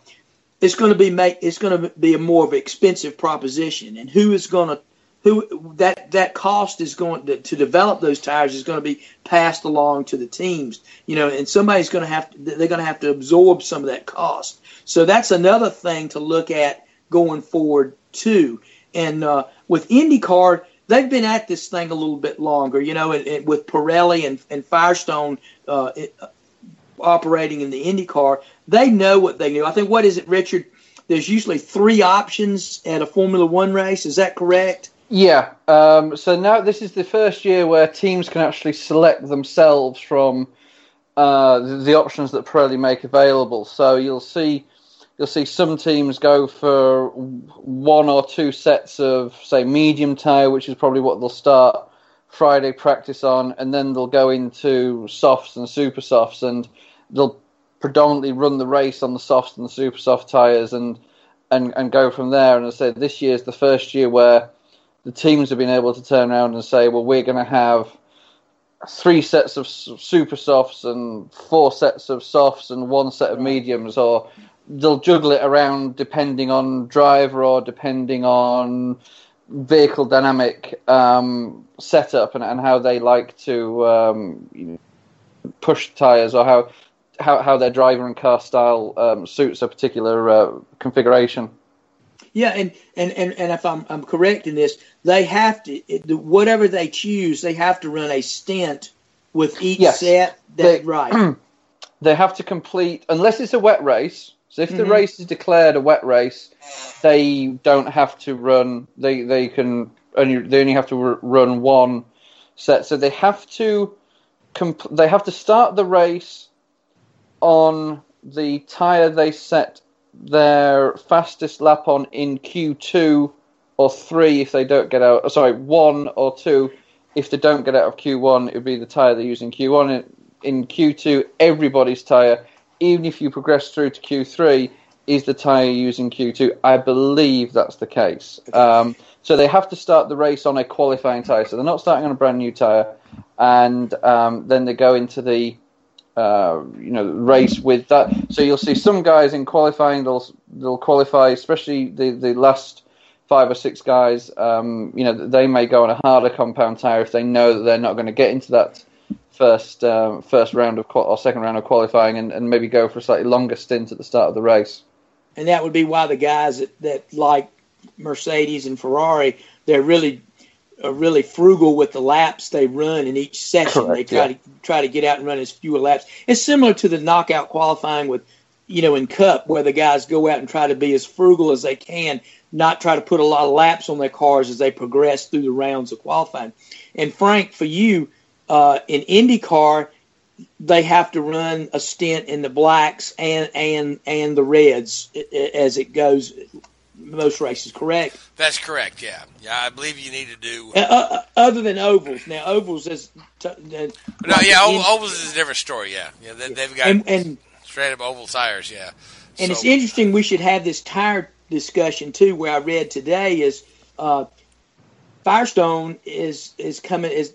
it's going to be make it's going to be a more of an expensive proposition. And who is going to who that that cost is going to, to develop those tires is going to be passed along to the teams. You know, and somebody's going to have to they're going to have to absorb some of that cost. So that's another thing to look at going forward too. And uh, with IndyCar, they've been at this thing a little bit longer, you know, and, and with Pirelli and, and Firestone uh, it, uh, operating in the IndyCar, they know what they do. I think, what is it, Richard? There's usually three options at a Formula One race. Is that correct? Yeah. Um, so now this is the first year where teams can actually select themselves from uh, the, the options that Pirelli make available. So you'll see you'll see some teams go for one or two sets of, say, medium tyre, which is probably what they'll start Friday practice on, and then they'll go into softs and super softs, and they'll predominantly run the race on the softs and the super soft tyres, and and and go from there. And I said this year is the first year where the teams have been able to turn around and say, well, we're going to have three sets of super softs and four sets of softs and one set of mediums, or they'll juggle it around depending on driver or depending on vehicle dynamic um, setup and, and how they like to um, push tires or how, how how their driver and car style um, suits a particular uh, configuration. Yeah, and, and, and, and if I'm, I'm correct in this, they have to it, whatever they choose, they have to run a stint with each yes, set. That, they, right. They have to complete unless it's a wet race so if mm-hmm. the race is declared a wet race, they don't have to run. They they can only they only have to run one set. So they have to comp- they have to start the race on the tire they set their fastest lap on in Q2 or three if they don't get out. Sorry, one or two if they don't get out of Q1. It would be the tire they use in Q1. In Q2, everybody's tire, even if you progress through to Q3, is the tire using Q2. I believe that's the case. Um, so they have to start the race on a qualifying tire. So they're not starting on a brand new tire, and um, then they go into the uh, you know race with that. So you'll see some guys in qualifying they'll they'll qualify, especially the the last five or six guys. Um, you know they may go on a harder compound tire if they know that they're not going to get into that first um, first round of qual- or second round of qualifying, and, and maybe go for a slightly longer stint at the start of the race and that would be why the guys that, that like Mercedes and Ferrari, they're really are really frugal with the laps they run in each session. Correct, they try yeah. to try to get out and run as few laps. It's similar to the knockout qualifying with, you know, in Cup where the guys go out and try to be as frugal as they can, not try to put a lot of laps on their cars as they progress through the rounds of qualifying. And Frank, for you, uh, in IndyCar, they have to run a stint in the blacks and and and the reds as it goes most races correct That's correct. Yeah, yeah. I believe you need to do. uh, uh, other than ovals now ovals is t- uh, No, yeah. Oval, ovals is a different story. Yeah, yeah. They, they've got and, and straight up oval tires. Yeah. and it's interesting we should have this tire discussion too where i read today is uh, firestone is is coming is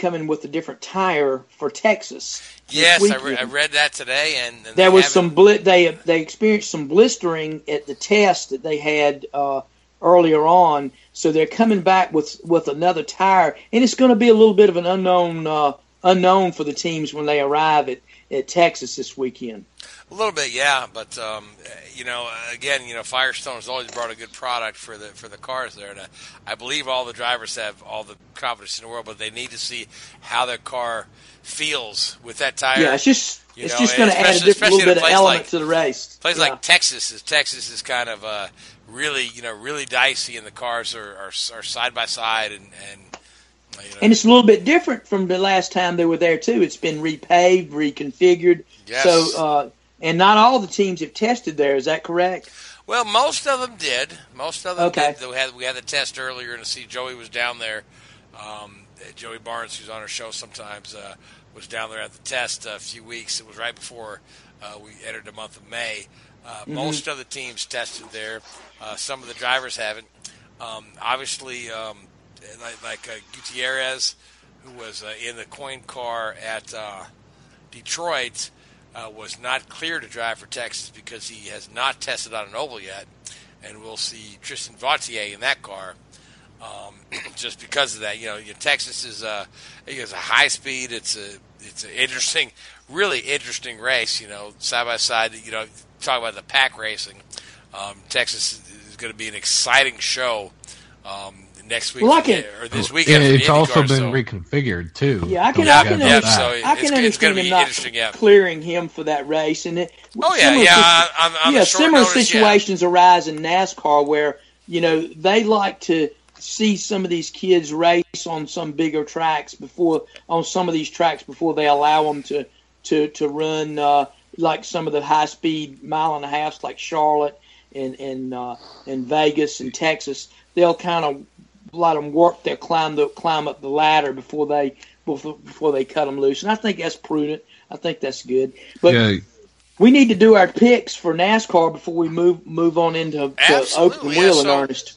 coming with a different tire for texas Yes, I, re- I read that today, and, and there they was haven't- some bli- they they experienced some blistering at the test that they had uh, earlier on, so they're coming back with with another tire, and it's going to be a little bit of an unknown uh, unknown for the teams when they arrive at, at Texas this weekend. A little bit, yeah, but um, you know, again, you know, Firestone has always brought a good product for the for the cars there, and uh, I believe all the drivers have all the confidence in the world, but they need to see how their car feels with that tire. Yeah, it's just you it's know, just going to add a different little bit of element like- to the race. Place Yeah. like Texas is Texas is kind of uh, really you know really dicey, and the cars are are, are side by side, and and And it's a little bit different from the last time they were there too. It's been repaved, reconfigured. Yes. So, uh, and not all the teams have tested there. Is that correct? Well, most of them did. Most of them Okay. did. We had we had the test earlier, and to see Joey was down there. Um, Joey Barnes, who's on our show sometimes, uh, was down there at the test a few weeks. It was right before uh, we entered the month of May. Uh, Mm-hmm. Most of the teams tested there. Uh, some of the drivers haven't. Um, obviously, um, like, like uh, Gutierrez, who was uh, in the Coyne car at uh, Detroit uh, was not clear to drive for Texas because he has not tested on an oval yet, and we'll see Tristan Vautier in that car. Um, just because of that, you know, you know, Texas is a it's a high speed. It's a it's an interesting, really interesting race. You know, side by side. You know, talk about the pack racing. Um, Texas is going to be an exciting show um, next week Well, I can- or this weekend. for it's the also been so- reconfigured too. Yeah, I can. Don't I can, about yeah, so I it's- can it's gonna understand be him not interesting, yeah. clearing him for that race, and it. Oh, yeah, similar yeah, situ- on- on the yeah, similar notice, yeah. situations arise in NASCAR where you know they like to see some of these kids race on some bigger tracks before on some of these tracks before they allow them to to to run uh, like some of the high speed mile and a halfs like Charlotte and and uh, and Vegas and Texas. They'll kind of let them work their climb the climb up the ladder before they before, before they cut them loose. And I think that's prudent. I think that's good. But yeah, we need to do our picks for NASCAR before we move move on into to Absolutely, open yeah, wheel in so- earnest.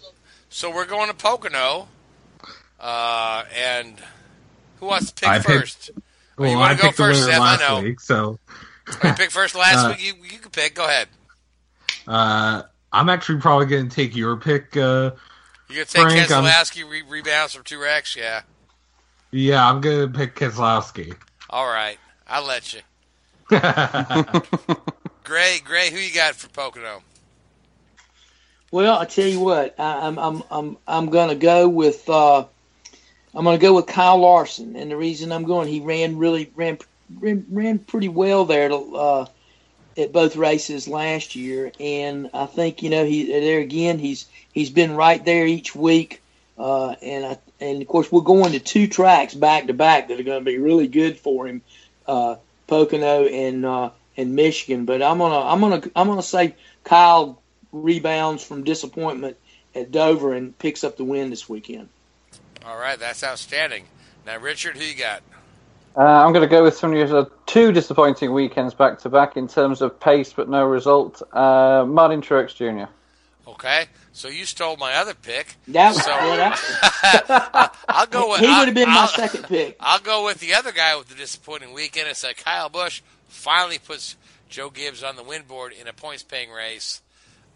So we're going to Pocono, uh, and who wants to pick I picked- first? well, you wanna I go picked the first, winner Seth? I last know. week, so you pick first last Uh, week. You you can pick. Go ahead. uh, I'm actually probably going to take your pick. Uh, You gonna take Frank, I'm- Keselowski re- rebounds from two Rex? Yeah. yeah, I'm going to pick Keselowski. All right, I'll let you. Gray, Gray, who you got for Pocono? Well, I tell you what, I, I'm I'm I'm I'm gonna go with uh, I'm gonna go with Kyle Larson, and the reason I'm going, he ran really ran ran, ran pretty well there to, uh, at both races last year, and I think you know he there again he's he's been right there each week, uh, and I and of course we're going to two tracks back to back that are going to be really good for him, uh, Pocono and uh, and Michigan. But I'm gonna I'm gonna I'm gonna say Kyle rebounds from disappointment at Dover and picks up the win this weekend. All right, that's outstanding. Now, Richard, who you got? Uh, I'm going to go with some of your two disappointing weekends back to back in terms of pace but no result. Uh, Martin Truex Jr. Okay, so you stole my other pick. That, so, yeah, I'll go with. he would have been my I'll- second pick. I'll go with the other guy with the disappointing weekend. It's like Kyle Busch finally puts Joe Gibbs on the win board in a points-paying race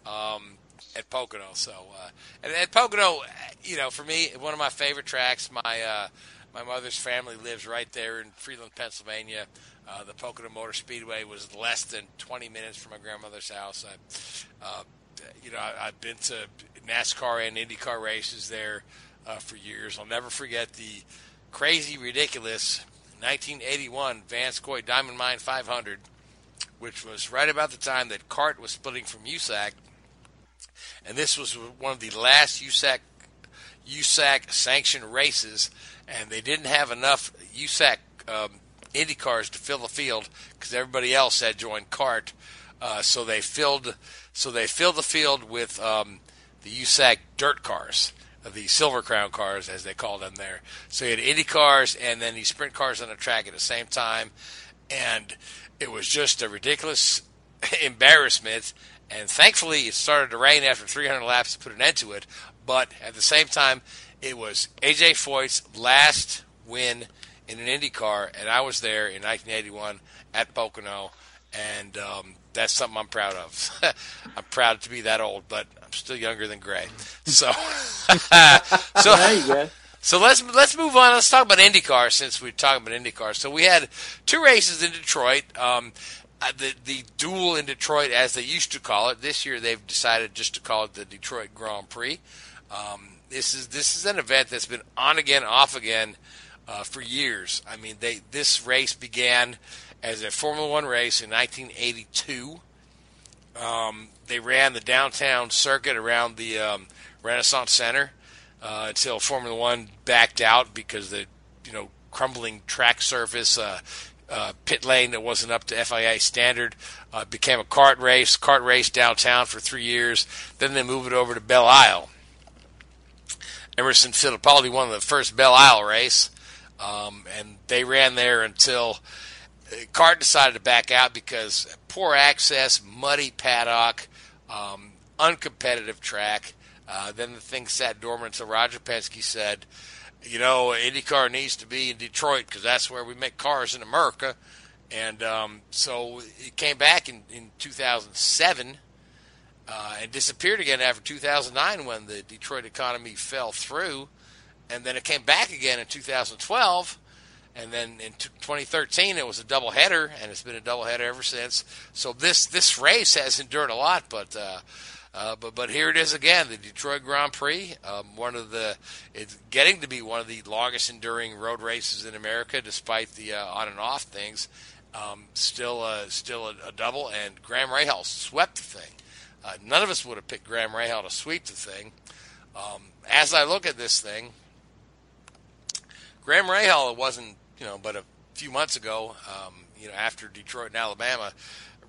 um, at Pocono. So, uh, and at Pocono, you know, for me, one of my favorite tracks. My uh, my mother's family lives right there in Freeland, Pennsylvania. Uh, the Pocono Motor Speedway was less than 20 minutes from my grandmother's house. I, uh, you know, I, I've been to NASCAR and IndyCar races there uh, for years. I'll never forget the crazy, ridiculous 1981 Van Scoy Diamond Mine 500, which was right about the time that CART was splitting from USAC. And this was one of the last USAC USAC sanctioned races, and they didn't have enough USAC um, Indy cars to fill the field because everybody else had joined CART. Uh, so they filled so they filled the field with um, the USAC dirt cars, uh, the Silver Crown cars as they call them there. So you had Indy cars and then these sprint cars on the track at the same time, and it was just a ridiculous embarrassment. And thankfully, it started to rain after 300 laps to put an end to it. But at the same time, it was AJ Foyt's last win in an Indy car, and I was there in 1981 at Pocono, and um, that's something I'm proud of. I'm proud to be that old, but I'm still younger than Gray. So, so There you go. so let's let's move on. Let's talk about IndyCar since we're talking about IndyCar. So we had two races in Detroit. Um, uh, the the duel in Detroit, as they used to call it. This year they've decided just to call it the Detroit Grand Prix. Um, this is this is an event that's been on again, off again uh, for years. I mean, they this race began as a Formula One race in 1982. Um, they ran the downtown circuit around the um, Renaissance Center uh, until Formula One backed out because the you know crumbling track surface, uh, uh, pit lane that wasn't up to FIA standard, uh, became a CART race. CART race downtown for three years. Then they moved it over to Belle Isle. Emerson Fittipaldi won the first Belle Isle race, um, and they ran there until CART decided to back out because poor access, muddy paddock, um, uncompetitive track. Uh, then the thing sat dormant until Roger Penske said, you know, IndyCar needs to be in Detroit because that's where we make cars in America. And um, so it came back in, in 2007 uh, and disappeared again after 2009 when the Detroit economy fell through. And then it came back again in 2012. And then in t- 2013, it was a doubleheader, and it's been a doubleheader ever since. So this this race has endured a lot, but uh, uh, but but here it is again, the Detroit Grand Prix, um, one of the it's getting to be one of the longest enduring road races in America, despite the uh, on and off things. Um, still still a, a double, and Graham Rahal swept the thing. Uh, none of us would have picked Graham Rahal to sweep the thing. Um, as I look at this thing, Graham Rahal wasn't, you know, but a few months ago, um, you know, after Detroit and Alabama,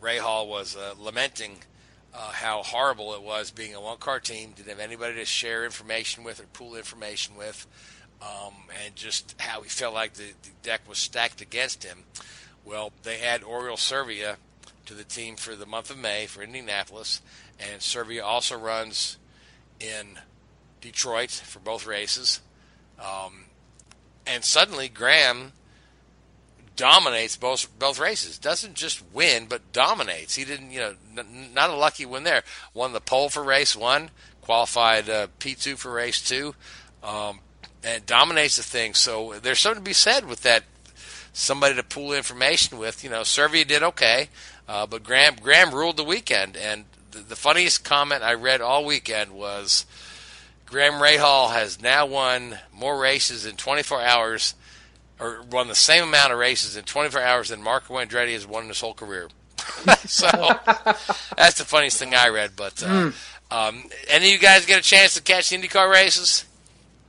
Rahal was uh, lamenting uh, how horrible it was being a one-car team, didn't have anybody to share information with or pool information with, um, and just how he felt like the, the deck was stacked against him. Well, they add Oriol Servia to the team for the month of May for Indianapolis, and Servia also runs in Detroit for both races. Um, and suddenly Graham dominates both both races. Doesn't just win, but dominates. He didn't, you know, n- not a lucky win there. Won the pole for race one, qualified uh, P two for race two, um, and dominates the thing. So there's something to be said with that. Somebody to pool information with. You know, Servia did okay, uh, but Graham Graham ruled the weekend. And the, the funniest comment I read all weekend was. Graham Rahal has now won more races in 24 hours, or won the same amount of races in 24 hours than Marco Andretti has won in his whole career. so that's the funniest thing I read. But uh, um, any of you guys get a chance to catch the IndyCar races?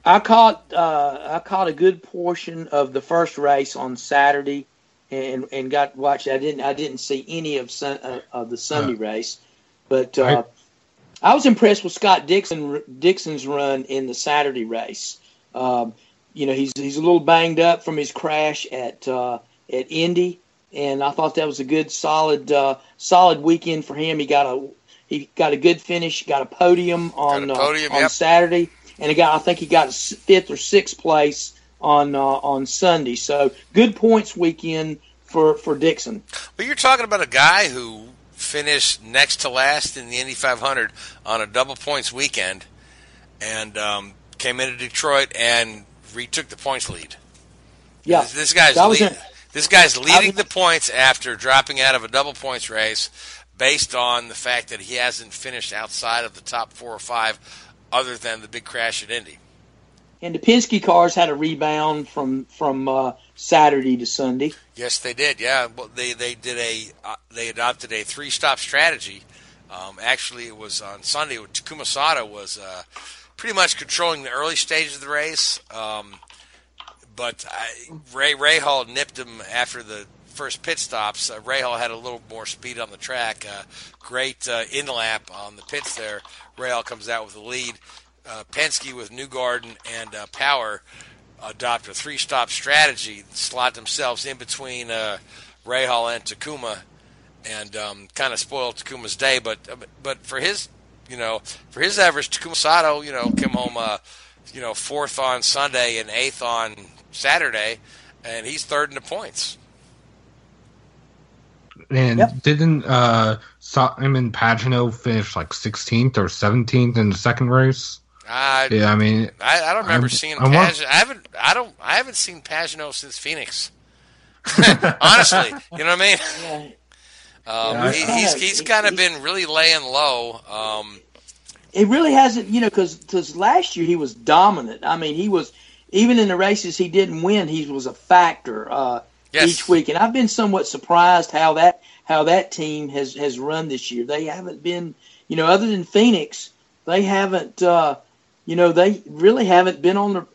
I caught uh, I caught a good portion of the first race on Saturday, and and got watched. I didn't I didn't see any of sun, uh, of the Sunday race, but uh, I was impressed with Scott Dixon Dixon's run in the Saturday race. Um, you know, he's he's a little banged up from his crash at uh, at Indy, and I thought that was a good, solid, uh, solid weekend for him. He got a he got a good finish, got a podium on a podium, uh, on yep. Saturday, and he got I think he got fifth or sixth place on uh, on Sunday. So good points weekend for for Dixon. But you're talking about a guy who finished next to last in the Indy 500 on a double points weekend, and um, came into Detroit and retook the points lead. Yeah, this, this guy's lead, this guy's leading the points after dropping out of a double points race, based on the fact that he hasn't finished outside of the top four or five, other than the big crash at Indy. And the Penske cars had a rebound from from uh, Saturday to Sunday. Yes, they did. Yeah, well, they they did a uh, they adopted a three stop strategy. Um, actually, it was on Sunday. Takuma Sato was uh, pretty much controlling the early stages of the race, um, but I, Rahal nipped him after the first pit stops. Uh, Rahal had a little more speed on the track. Uh, great uh, in lap on the pits there. Rahal comes out with the lead. Uh, Penske with Newgarden and uh, Power adopt a three stop strategy, slot themselves in between uh, Rahal and Takuma, and um, kind of spoiled Takuma's day. But but for his you know for his average, Takuma Sato you know came home uh, you know fourth on Sunday and eighth on Saturday, and he's third in the points. And didn't uh, Simon Pagenaud finish like 16th or 17th in the second race? I, Yeah, I mean, I, I don't remember I'm- seeing I want- Pagenaud. I haven't. I don't. I haven't seen Pagenaud since Phoenix. Honestly, you know what I mean. Um, Yeah, he, I- he's he's kind of been really laying low. Um, It really hasn't, you know, because last year he was dominant. I mean, he was even in the races he didn't win, he was a factor uh, Yes. each week. And I've been somewhat surprised how that how that team has has run this year. They haven't been, you know, other than Phoenix, they haven't, uh, you know, they really haven't been on the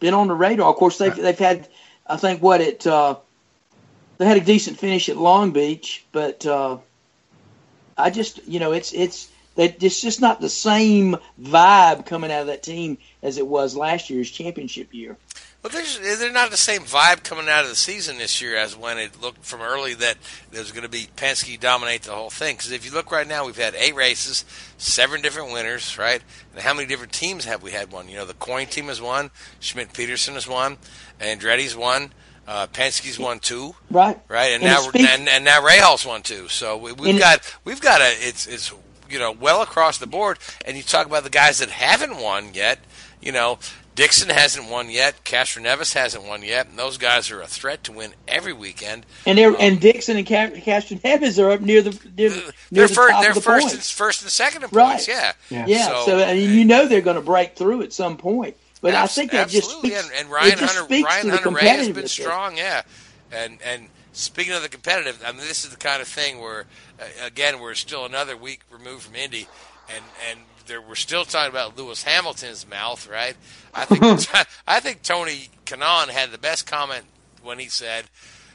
been on the radar. Of course, they've they've had, I think, what it. Uh, they had a decent finish at Long Beach, but uh, I just, you know, it's it's it's just not the same vibe coming out of that team as it was last year's championship year. There's, they're not the same vibe coming out of the season this year as when it looked from early that there's going to be Penske dominate the whole thing. Because if you look right now, we've had eight races, seven different winners, right? And how many different teams have we had one? You know, the Coyne team has won, Schmidt Peterson has won, Andretti's won, uh, Penske's won two, Right. right? And, And now it speaks- and, and now Rahal's won two. So we, we've And it- got we've got a it's it's you know well across the board. And you talk about the guys that haven't won yet. You know, Dixon hasn't won yet. Castroneves hasn't won yet. And those guys are a threat to win every weekend. And they're, and Dixon and Castro Neves are up near the near, the- They're, near the fir- top they're of the first, and, points. first and second in Right. points. Yeah. Yeah. So, I mean, you know they're going to break through at some point. But I think that just speaks, and, and Ryan it just Hunter, speaks Ryan to the Hunter-Reay has been strong, yeah. And and speaking of the competitive, I mean, this is the kind of thing where, uh, again, we're still another week removed from Indy, and and there, we're still talking about Lewis Hamilton's mouth, right? I think I think Tony Kanaan had the best comment when he said,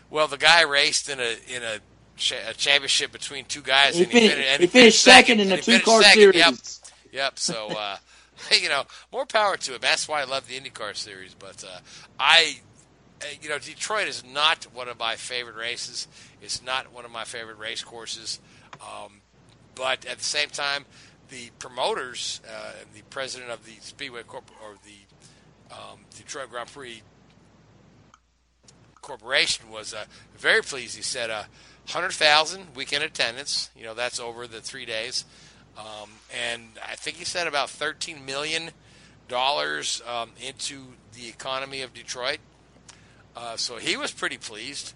"Well, the guy raced in a in a, cha- a championship between two guys, He and finished- fin- and he finished second in the two-car series. Yep, yep. So." Uh, you know, more power to him. That's why I love the IndyCar series. But uh, I, uh, you know, Detroit is not one of my favorite races. It's not one of my favorite race courses. Um, but at the same time, the promoters, uh, and the president of the Speedway Corp or the um, Detroit Grand Prix Corporation was uh, very pleased. He said, uh, 100,000 weekend attendance. You know, that's over the three days. Um, and I think he said about $13 million um, into the economy of Detroit. Uh, so he was pretty pleased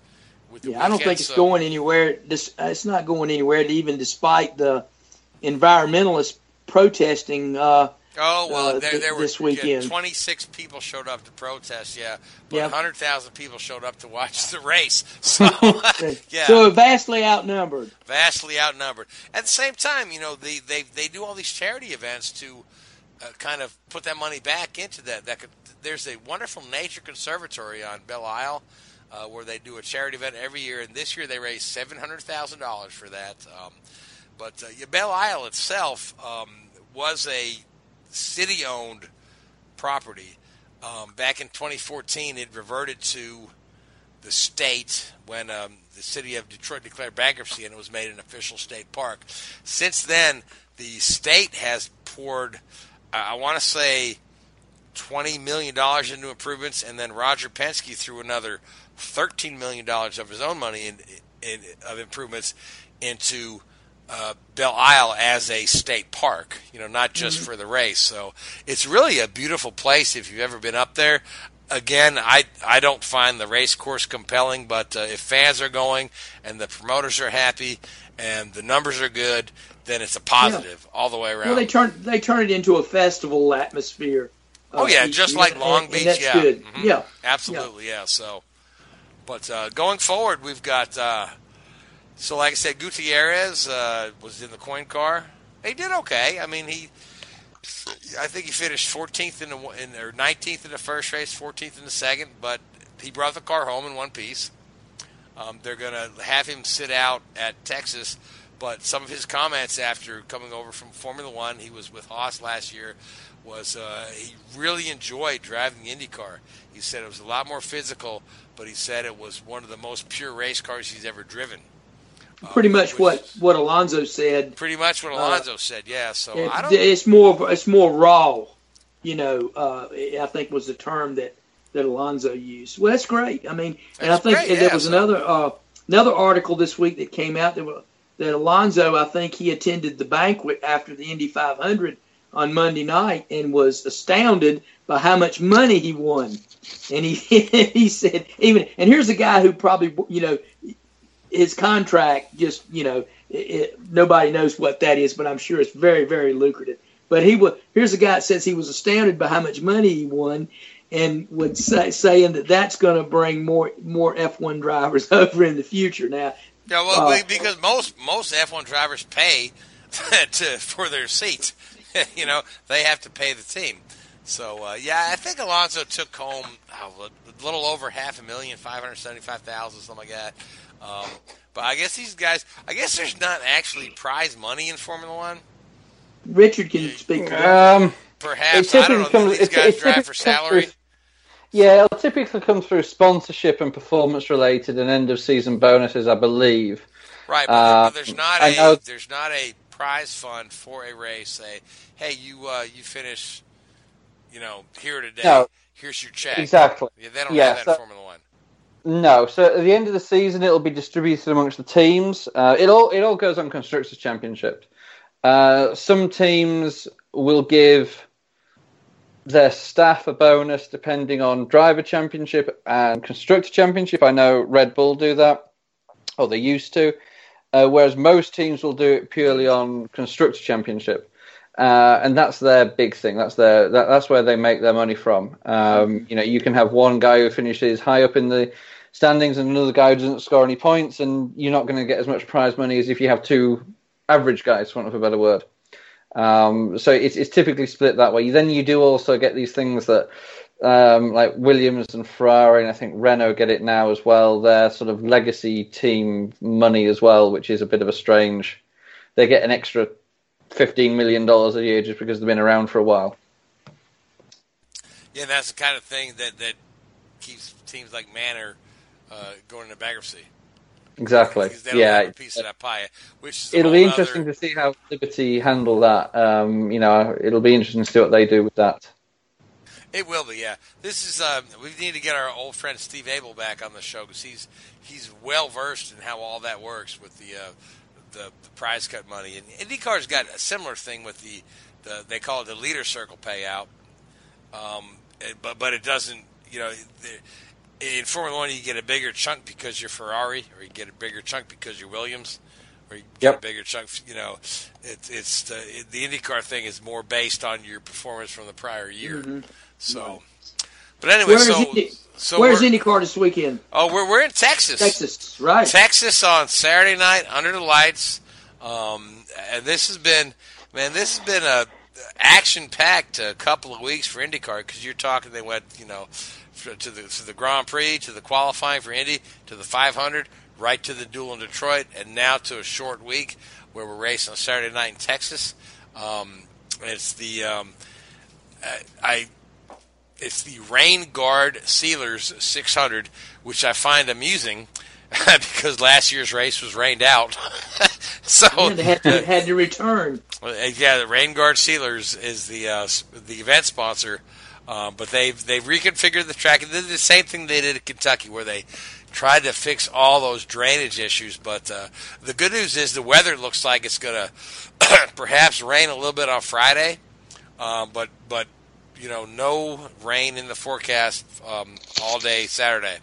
with the Yeah, I don't weekend, think it's so- going anywhere. This it's not going anywhere. Even despite the environmentalists protesting. Uh, Oh well, uh, there, th- there were this yeah, weekend. 26 people showed up to protest. Yeah, but Yeah. 100,000 people showed up to watch the race. So yeah, So vastly outnumbered. vastly outnumbered. At the same time, you know, they they they do all these charity events to uh, kind of put that money back into that. That could, there's a wonderful nature conservatory on Belle Isle. Uh, where they do a charity event every year, and this year they raised seven hundred thousand dollars for that. Um, But uh, Belle Isle itself um, was a city-owned property. Um, back in 2014, it reverted to the state when um, the city of Detroit declared bankruptcy and it was made an official state park. Since then, the state has poured, uh, I want to say, $20 million into improvements, and then Roger Penske threw another $13 million of his own money in, in of improvements into uh, Belle Isle as a state park, you know, not just mm-hmm. for the race. So it's really a beautiful place if you've ever been up there. Again, I I don't find the race course compelling, but uh, if fans are going and the promoters are happy and the numbers are good, then it's a positive yeah. all the way around. Well, they turn they turn it into a festival atmosphere. Uh, oh yeah, just like Long and, Beach. And yeah, mm-hmm. yeah, absolutely. Yeah. yeah. So, but uh, going forward, we've got uh, so, like I said, Gutierrez uh, was in the Coyne car. He did okay. I mean, he, I think he finished 14th in the in, or 19th in the first race, 14th in the second, but he brought the car home in one piece. Um, they're going to have him sit out at Texas, but some of his comments after coming over from Formula One, he was with Haas last year, was uh, he really enjoyed driving the Indy car. He said it was a lot more physical, but he said it was one of the most pure race cars he's ever driven. Pretty much what what Alonso said. Pretty much what Alonso uh, said. Yeah. So it, I don't. It's more it's more raw. You know, uh, I think was the term that that Alonso used. Well, that's great. I mean, that's and I think great, there was so. another uh, another article this week that came out that that Alonso, I think he attended the banquet after the Indy 500 on Monday night and was astounded by how much money he won. And he he said even and here's a guy who probably you know his contract just you know it, it, nobody knows what that is, but I'm sure it's very very lucrative. But he was here's a guy that says he was astounded by how much money he won, and would say saying that that's going to bring more more F1 drivers over in the future. Now, yeah, well, uh, because most most F1 drivers pay to for their seats. you know, they have to pay the team. So uh, yeah, I think Alonso took home oh, a little over half a million, five hundred seventy-five thousand, something like that. Um, but I guess these guys, I guess there's not actually prize money in Formula One. Richard can speak. Um, Perhaps I don't know. Comes, these guys drive for salary. Through, yeah, it typically comes through sponsorship and performance related and end of season bonuses, I believe. Right, but, uh, there's not a there's not a prize fund for a race. Say, hey, you uh, you finish, you know, here today. No, here's your check. Exactly. Yeah, they don't yeah, have that so, in Formula One. No, so at the end of the season, it'll be distributed amongst the teams. Uh, it all it all goes on constructors' championship. Uh, some teams will give their staff a bonus depending on driver championship and constructor championship. I know Red Bull do that, or they used to. Uh, whereas most teams will do it purely on constructor championship. Uh, and that's their big thing. That's their that, that's where they make their money from. Um, you know, you can have one guy who finishes high up in the standings and another guy who doesn't score any points, and you're not going to get as much prize money as if you have two average guys, for want of a better word. Um, so it's, it's typically split that way. Then you do also get these things that, um, like Williams and Ferrari, and I think Renault get it now as well. Their sort of legacy team money as well, which is a bit of a strange. They get an extra fifteen million dollars a year just because they've been around for a while. Yeah, that's the kind of thing that that keeps teams like Manor uh, going into bankruptcy. Exactly. yeah. piece of that pie, which it'll be interesting other... to see how Liberty handle that. Um, you know, it'll be interesting to see what they do with that. It will be, yeah. This is uh, we need to get our old friend Steve Abel back on the show because he's he's well versed in how all that works with the, uh, the the prize cut money. And IndyCar's got a similar thing with the, the they call it the leader circle payout, um, but but it doesn't. You know, in Formula One, you get a bigger chunk because you're Ferrari, or you get a bigger chunk because you're Williams, or you get yep. a bigger chunk. You know, it, it's the it, the IndyCar thing is more based on your performance from the prior year. Mm-hmm. So, but anyway, where's so Indy, so where's IndyCar this weekend? Oh, we're we're in Texas. Texas, right? Texas on Saturday night under the lights, um, and this has been man, this has been a action packed a couple of weeks for IndyCar because you're talking they went you know to the to the Grand Prix, to the qualifying for Indy, to the 500, right to the duel in Detroit, and now to a short week. where we're racing on Saturday night in Texas. Um, it's the um, I it's the Rain Guard Sealers 600, which I find amusing because last year's race was rained out. so yeah, they had to, had to return. Yeah, the Rain Guard Sealers is the uh, the event sponsor, um, but they've they've reconfigured the track. They did the same thing they did at Kentucky, where they tried to fix all those drainage issues. But uh, the good news is the weather looks like it's going to perhaps rain a little bit on Friday, um, but but you know no rain in the forecast um, all day Saturday.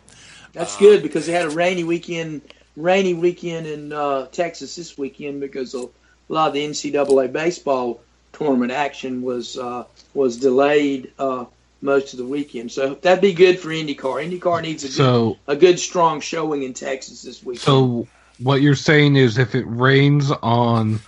That's good because they had a rainy weekend, rainy weekend in uh, Texas this weekend because of a lot of the NCAA baseball tournament action was uh, was delayed uh, most of the weekend. So that'd be good for IndyCar. IndyCar needs a So- good, a good strong showing in Texas this weekend. So what you're saying is, if it rains on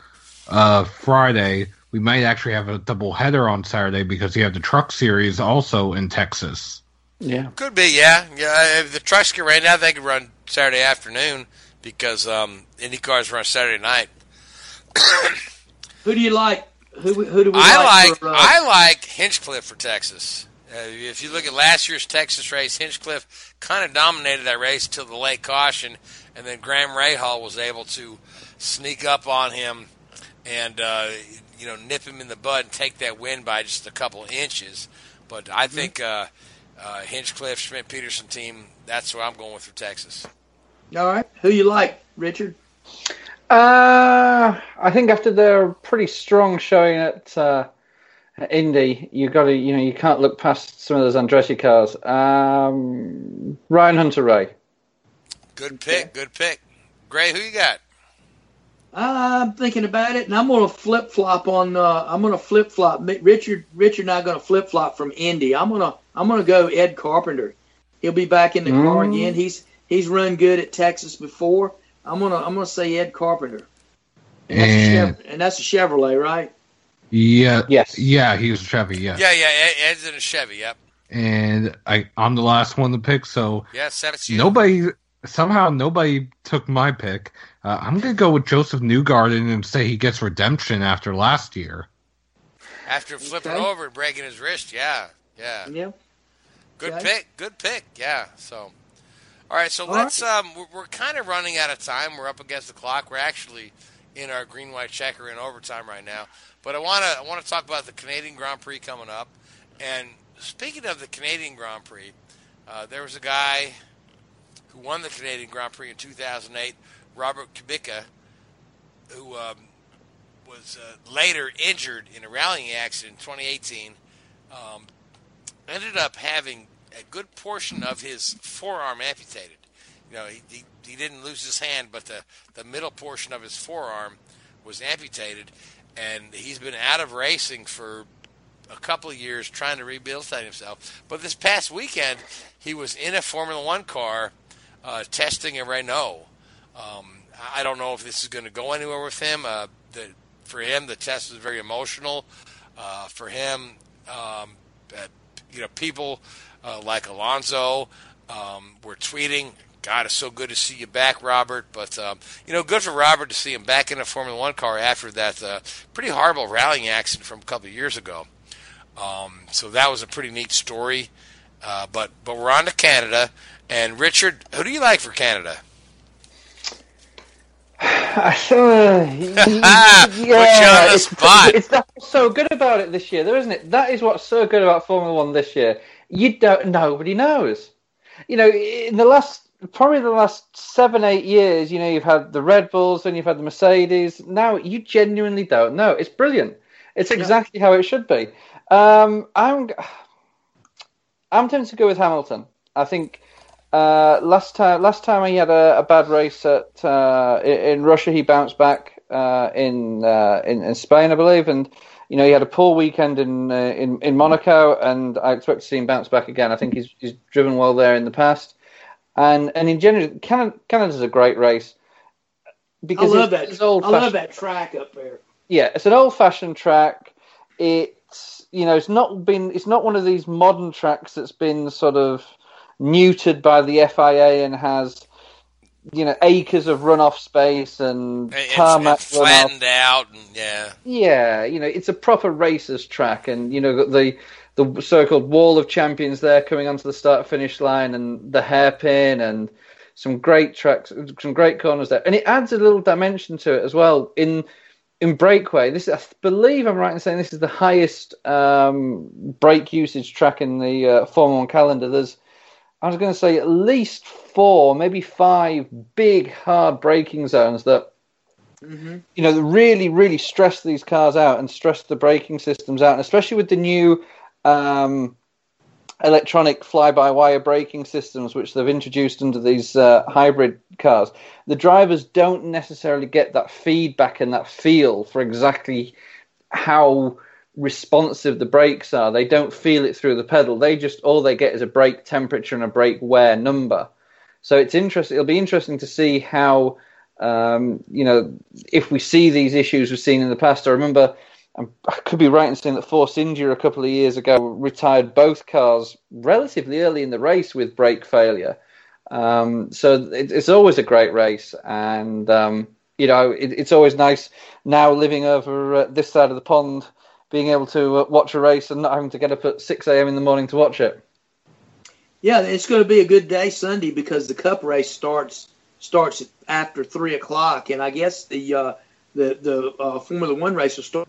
uh, Friday, we might actually have a double header on Saturday because you have the Truck Series also in Texas. Yeah. Could be, yeah, yeah. If the trucks get rained out, they could run Saturday afternoon because um, Indy cars run Saturday night. who do you like? Who who do we I like? like for, uh, I like Hinchcliffe for Texas. Uh, if you look at last year's Texas race, Hinchcliffe kind of dominated that race till the late caution, and then Graham Rahal was able to sneak up on him and uh, you know nip him in the bud and take that win by just a couple of inches. But I Mm-hmm. think uh, uh, Hinchcliffe Schmidt Peterson team. That's what I'm going with for Texas. all right. Who you like, Richard? Uh, I think after their pretty strong showing at uh, Indy, you got to you know you can't look past some of those Andretti cars. Um, Ryan Hunter-Reay. Good pick. Good pick. Gray, who you got? I'm thinking about it, and I'm going to flip flop on. Uh, I'm going to flip flop. Richard, Richard, and I going to flip flop from Indy. I'm going to I'm going to go Ed Carpenter. He'll be back in the car Mm. again. He's he's run good at Texas before. I'm gonna I'm gonna say Ed Carpenter, and that's, a, And Chev- and that's a Chevrolet, right? yeah, Yes. yeah, he was Chevy, yeah. Yeah, yeah. Ed- Ed's in a Chevy. Yep. And I, I'm the last one to pick, so Yeah, seven. you. nobody somehow nobody took my pick. Uh, I'm gonna go with Josef Newgarden and say he gets redemption after last year. After flipping Okay. over and breaking his wrist. Yeah. Yeah. Yeah. Good Okay. pick. Good pick. Yeah. So, all right. So All let's. Um, we're, we're kind of running out of time. We're up against the clock. We're actually in our green white checker in overtime right now. But I want to. I want to talk about the Canadian Grand Prix coming up. And speaking of the Canadian Grand Prix, uh, there was a guy who won the Canadian Grand Prix in 2008, Robert Kubica, who um, was uh, later injured in a rallying accident in 2018. Um, ended up having a good portion of his forearm amputated. You know, he, he, he didn't lose his hand, but the, the middle portion of his forearm was amputated, and he's been out of racing for a couple of years trying to rehabilitate himself. But this past weekend, he was in a Formula One car uh, testing a Renault. Um, I don't know if this is going to go anywhere with him. Uh, the, for him, the test was very emotional. Uh, for him, um, uh, you know, people uh, like Alonso um, were tweeting, "God, it's so good to see you back, Robert." But um, you know, good for Robert to see him back in a Formula One car after that uh, pretty horrible rallying accident from a couple of years ago. Um, so that was a pretty neat story. Uh, but but we're on to Canada, and Richard, who do you like for Canada? yeah, you on the it's, spot. it's that's what's so good about it this year, though, isn't it? That is what's so good about Formula One this year. You don't. Nobody knows. You know, in the last probably the last seven, eight years, you know, you've had the Red Bulls, then you've had the Mercedes. Now you genuinely don't know. It's brilliant. It's exactly how it should be. Um, I'm, I'm tempted to go with Hamilton. I think uh, last time, last time he had a, a bad race at uh, in, in Russia, he bounced back uh, in, uh, in in Spain, I believe, and you know he had a poor weekend in uh, in in Monaco, and I expect to see him bounce back again. I think he's he's driven well there in the past, and and in general, Canada, Canada's a great race I because love it's, that. I love that track up there. yeah, it's an old-fashioned track. It's you know, it's not been, it's not one of these modern tracks that's been sort of neutered by the FIA and has you know acres of runoff space and, And, tarmac runoff. flattened out, and yeah. Yeah, you know, it's a proper racers track, and you know the the so-called wall of champions there coming onto the start finish line, and the hairpin, and some great tracks, some great corners there, and it adds a little dimension to it as well. In in breakaway, this I believe I'm right in saying this is the highest um, brake usage track in the uh, Formula One calendar. There's I was going to say at least four, maybe five big hard braking zones that hmm you know, really, really stress these cars out and stress the braking systems out, and especially with the new um, electronic fly-by-wire braking systems which they've introduced under these uh, hybrid cars. The drivers don't necessarily get that feedback and that feel for exactly how responsive the brakes are. They don't feel it through the pedal. They just all they get is a brake temperature and a brake wear number. So it's interesting. It'll be interesting to see how um, you know, if we see these issues we've seen in the past, I remember, um, I could be right in saying that Force India a couple of years ago retired both cars relatively early in the race with brake failure. Um, so it, it's always a great race, and um, you know, it, it's always nice now living over uh, this side of the pond, being able to uh, watch a race and not having to get up at six a.m. in the morning to watch it. Yeah, it's going to be a good day Sunday because the Cup race starts starts after three o'clock, and I guess the uh, the the uh, Formula One race will start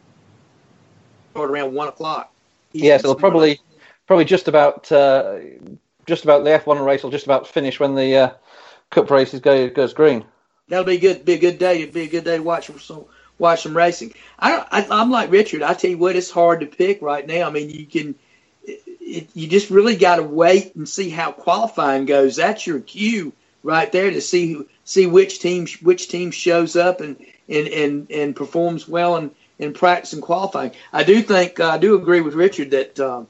start around one o'clock. Yes, it'll probably probably just about uh, just about the F1 race will just about finish when the uh, Cup races go goes green. That'll be good. Be a good day. It'll be a good day to watch some watch some racing. I, don't, I I'm like Richard. I tell you what, it's hard to pick right now. I mean, you can. It, you just really got to wait and see how qualifying goes. That's your cue right there to see who, see which team which team shows up and and and, and performs well in, in practice and qualifying. I do think uh, I do agree with Richard that uh,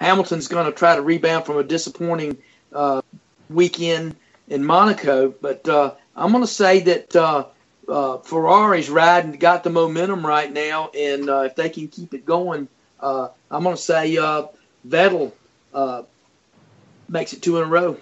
Hamilton's going to try to rebound from a disappointing uh, weekend in Monaco, but uh, I'm going to say that uh, Ferrari's riding got the momentum right now, and uh, if they can keep it going, uh, I'm going to say uh, Vettel uh, makes it two in a row.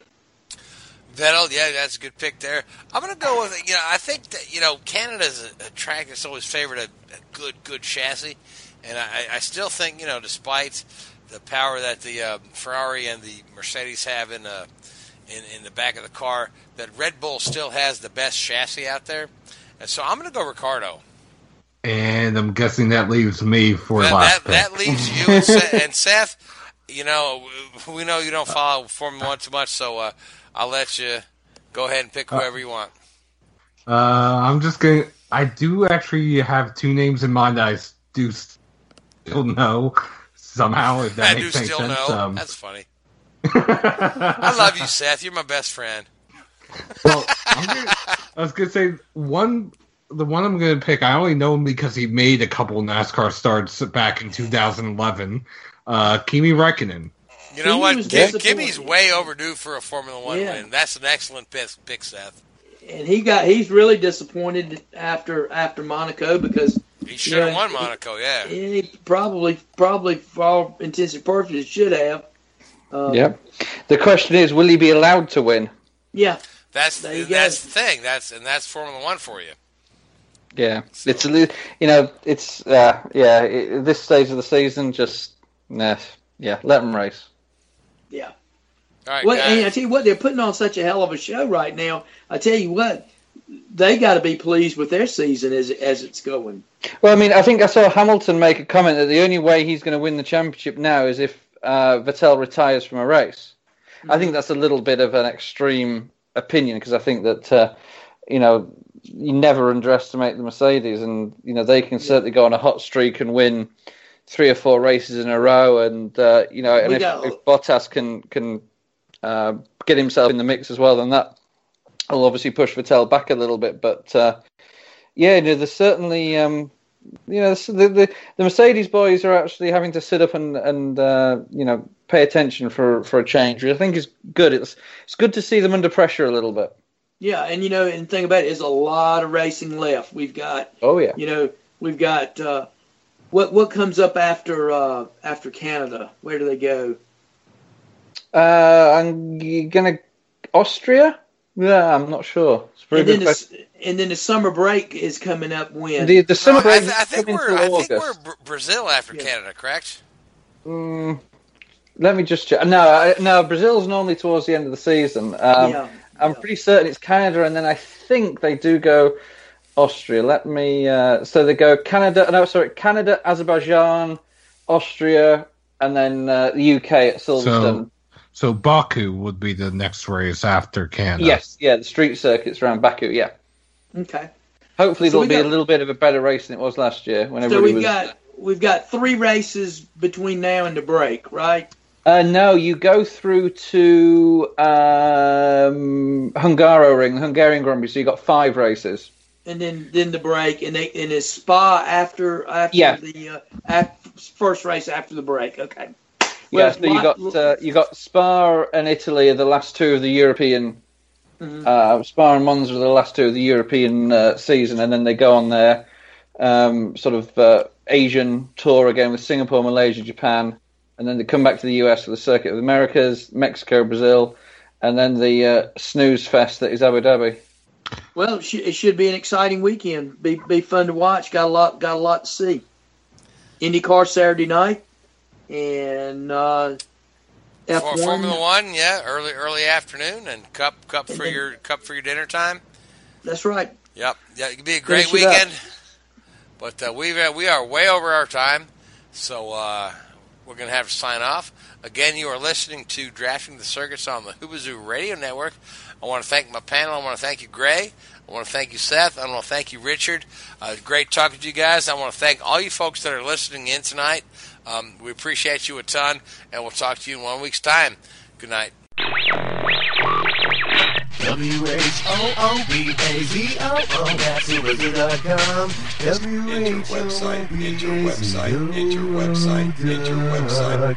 Vettel, yeah, that's a good pick there. I'm going to go with, it, you know, I think that, you know, Canada's a, a track that's always favored a, a good, good chassis. And I, I still think, you know, despite the power that the uh, Ferrari and the Mercedes have in, in, in the back of the car, that Red Bull still has the best chassis out there. And so I'm going to go Ricciardo. And I'm guessing that leaves me for That, last that, that leaves you and Seth, and Seth. You know, we know you don't follow Formula One too much, so uh, I'll let you go ahead and pick whoever you want. Uh, I'm just gonna. I do actually have two names in mind that I do still know somehow. If that I do still sense. know. Um, That's funny. I love you, Seth. You're my best friend. Well, I'm gonna, I was gonna say one. The one I'm gonna pick, I only know him because he made a couple NASCAR starts back in 2011. Uh, Kimi Räikkönen. You know He what? was Kim, disappointed. Kimi's way overdue for a Formula One Yeah. win. That's an excellent pick, pick, Seth. and he got he's really disappointed after after Monaco because He should have Yeah, won he- Monaco. Yeah. he probably probably for all intents and purposes should have. Uh, Yep. The question is, will he be allowed to win? Yeah. That's There you that's go. the thing. That's and that's Formula One for you. Yeah, it's a li- you know it's uh, yeah it, this stage of the season just nah, yeah let them race. Yeah. All right, What, and I tell you what, they're putting on such a hell of a show right now. I tell you what, they got to be pleased with their season as as it's going. Well, I mean, I think I saw Hamilton make a comment that the only way he's going to win the championship now is if uh, Vettel retires from a race. I think that's a little bit of an extreme opinion because I think that uh, you know you never underestimate the Mercedes, and you know they can certainly go on a hot streak and win three or four races in a row, and uh, you know, and if, got- if Bottas can can uh, get himself in the mix as well, then that will obviously push Vettel back a little bit. But uh, yeah, you know, there's certainly um, you know the, the the Mercedes boys are actually having to sit up and and uh, you know pay attention for for a change, which I think is good. It's it's good to see them under pressure a little bit. Yeah, and you know, and the thing about it is a lot of racing left. We've got, Oh yeah, you know, we've got uh, what what comes up after uh, after Canada? Where do they go? uh, I'm gonna Austria Yeah, I'm not sure. It's a very And good question. S- and then the summer break is coming up when? The, the summer I, break th- I is think coming we're till I think we're Brazil after Yeah. Canada, correct? Mm, let me just check. No, I, no, Brazil's normally towards the end of the season. Um, Yeah, I'm pretty certain it's Canada, and then I think they do go Austria. Let me. Uh, so they go Canada. No, sorry, Canada, Azerbaijan, Austria, and then uh, the UK at Silverstone. So Baku would be the next race after Canada. yes, yeah, the street circuits around Baku. Yeah, Okay. hopefully So there'll be got- a little bit of a better race than it was last year when So we've was. got we've got three races between now and the break, right? Uh, no, you go through to um, Hungaroring, Hungarian Grand Prix. So you got five races. And then then the break, and they and it's Spa after after Yeah. the uh, after, first race after the break. Okay. yeah, Well, so you got uh, you got Spa and Italy are the last two of the European. Mhm. Uh, Spa are the last two of the European uh, season, and then they go on their um, sort of uh, Asian tour again with Singapore, Malaysia, Japan, and then they come back to the US for the Circuit of the Americas, Mexico, Brazil, and then the uh, snooze fest that is Abu Dhabi. Well, it, it should be an exciting weekend. Be be fun to watch. Got a lot got a lot to see. IndyCar Saturday night, and uh, F For. Formula One, yeah, early early afternoon, and cup cup for then- your cup for your dinner time. That's right. Yep, yeah, it could be a great Finish weekend. But uh, we we are way over our time, so uh, we're gonna have to sign off. Again, you are listening to Drafting the Circuits on the Whoobazoo Radio Network. I want to thank my panel. I want to thank you, Gray. I want to thank you, Seth. I want to thank you, Richard. Uh, great talking to you guys. I want to thank all you folks that are listening in tonight. Um, we appreciate you a ton, and we'll talk to you in one week's time. Good night. W-H-O-O-B-A-Z-O-O, that's Whoobazoo.com. Enter website, enter website, enter website, enter website.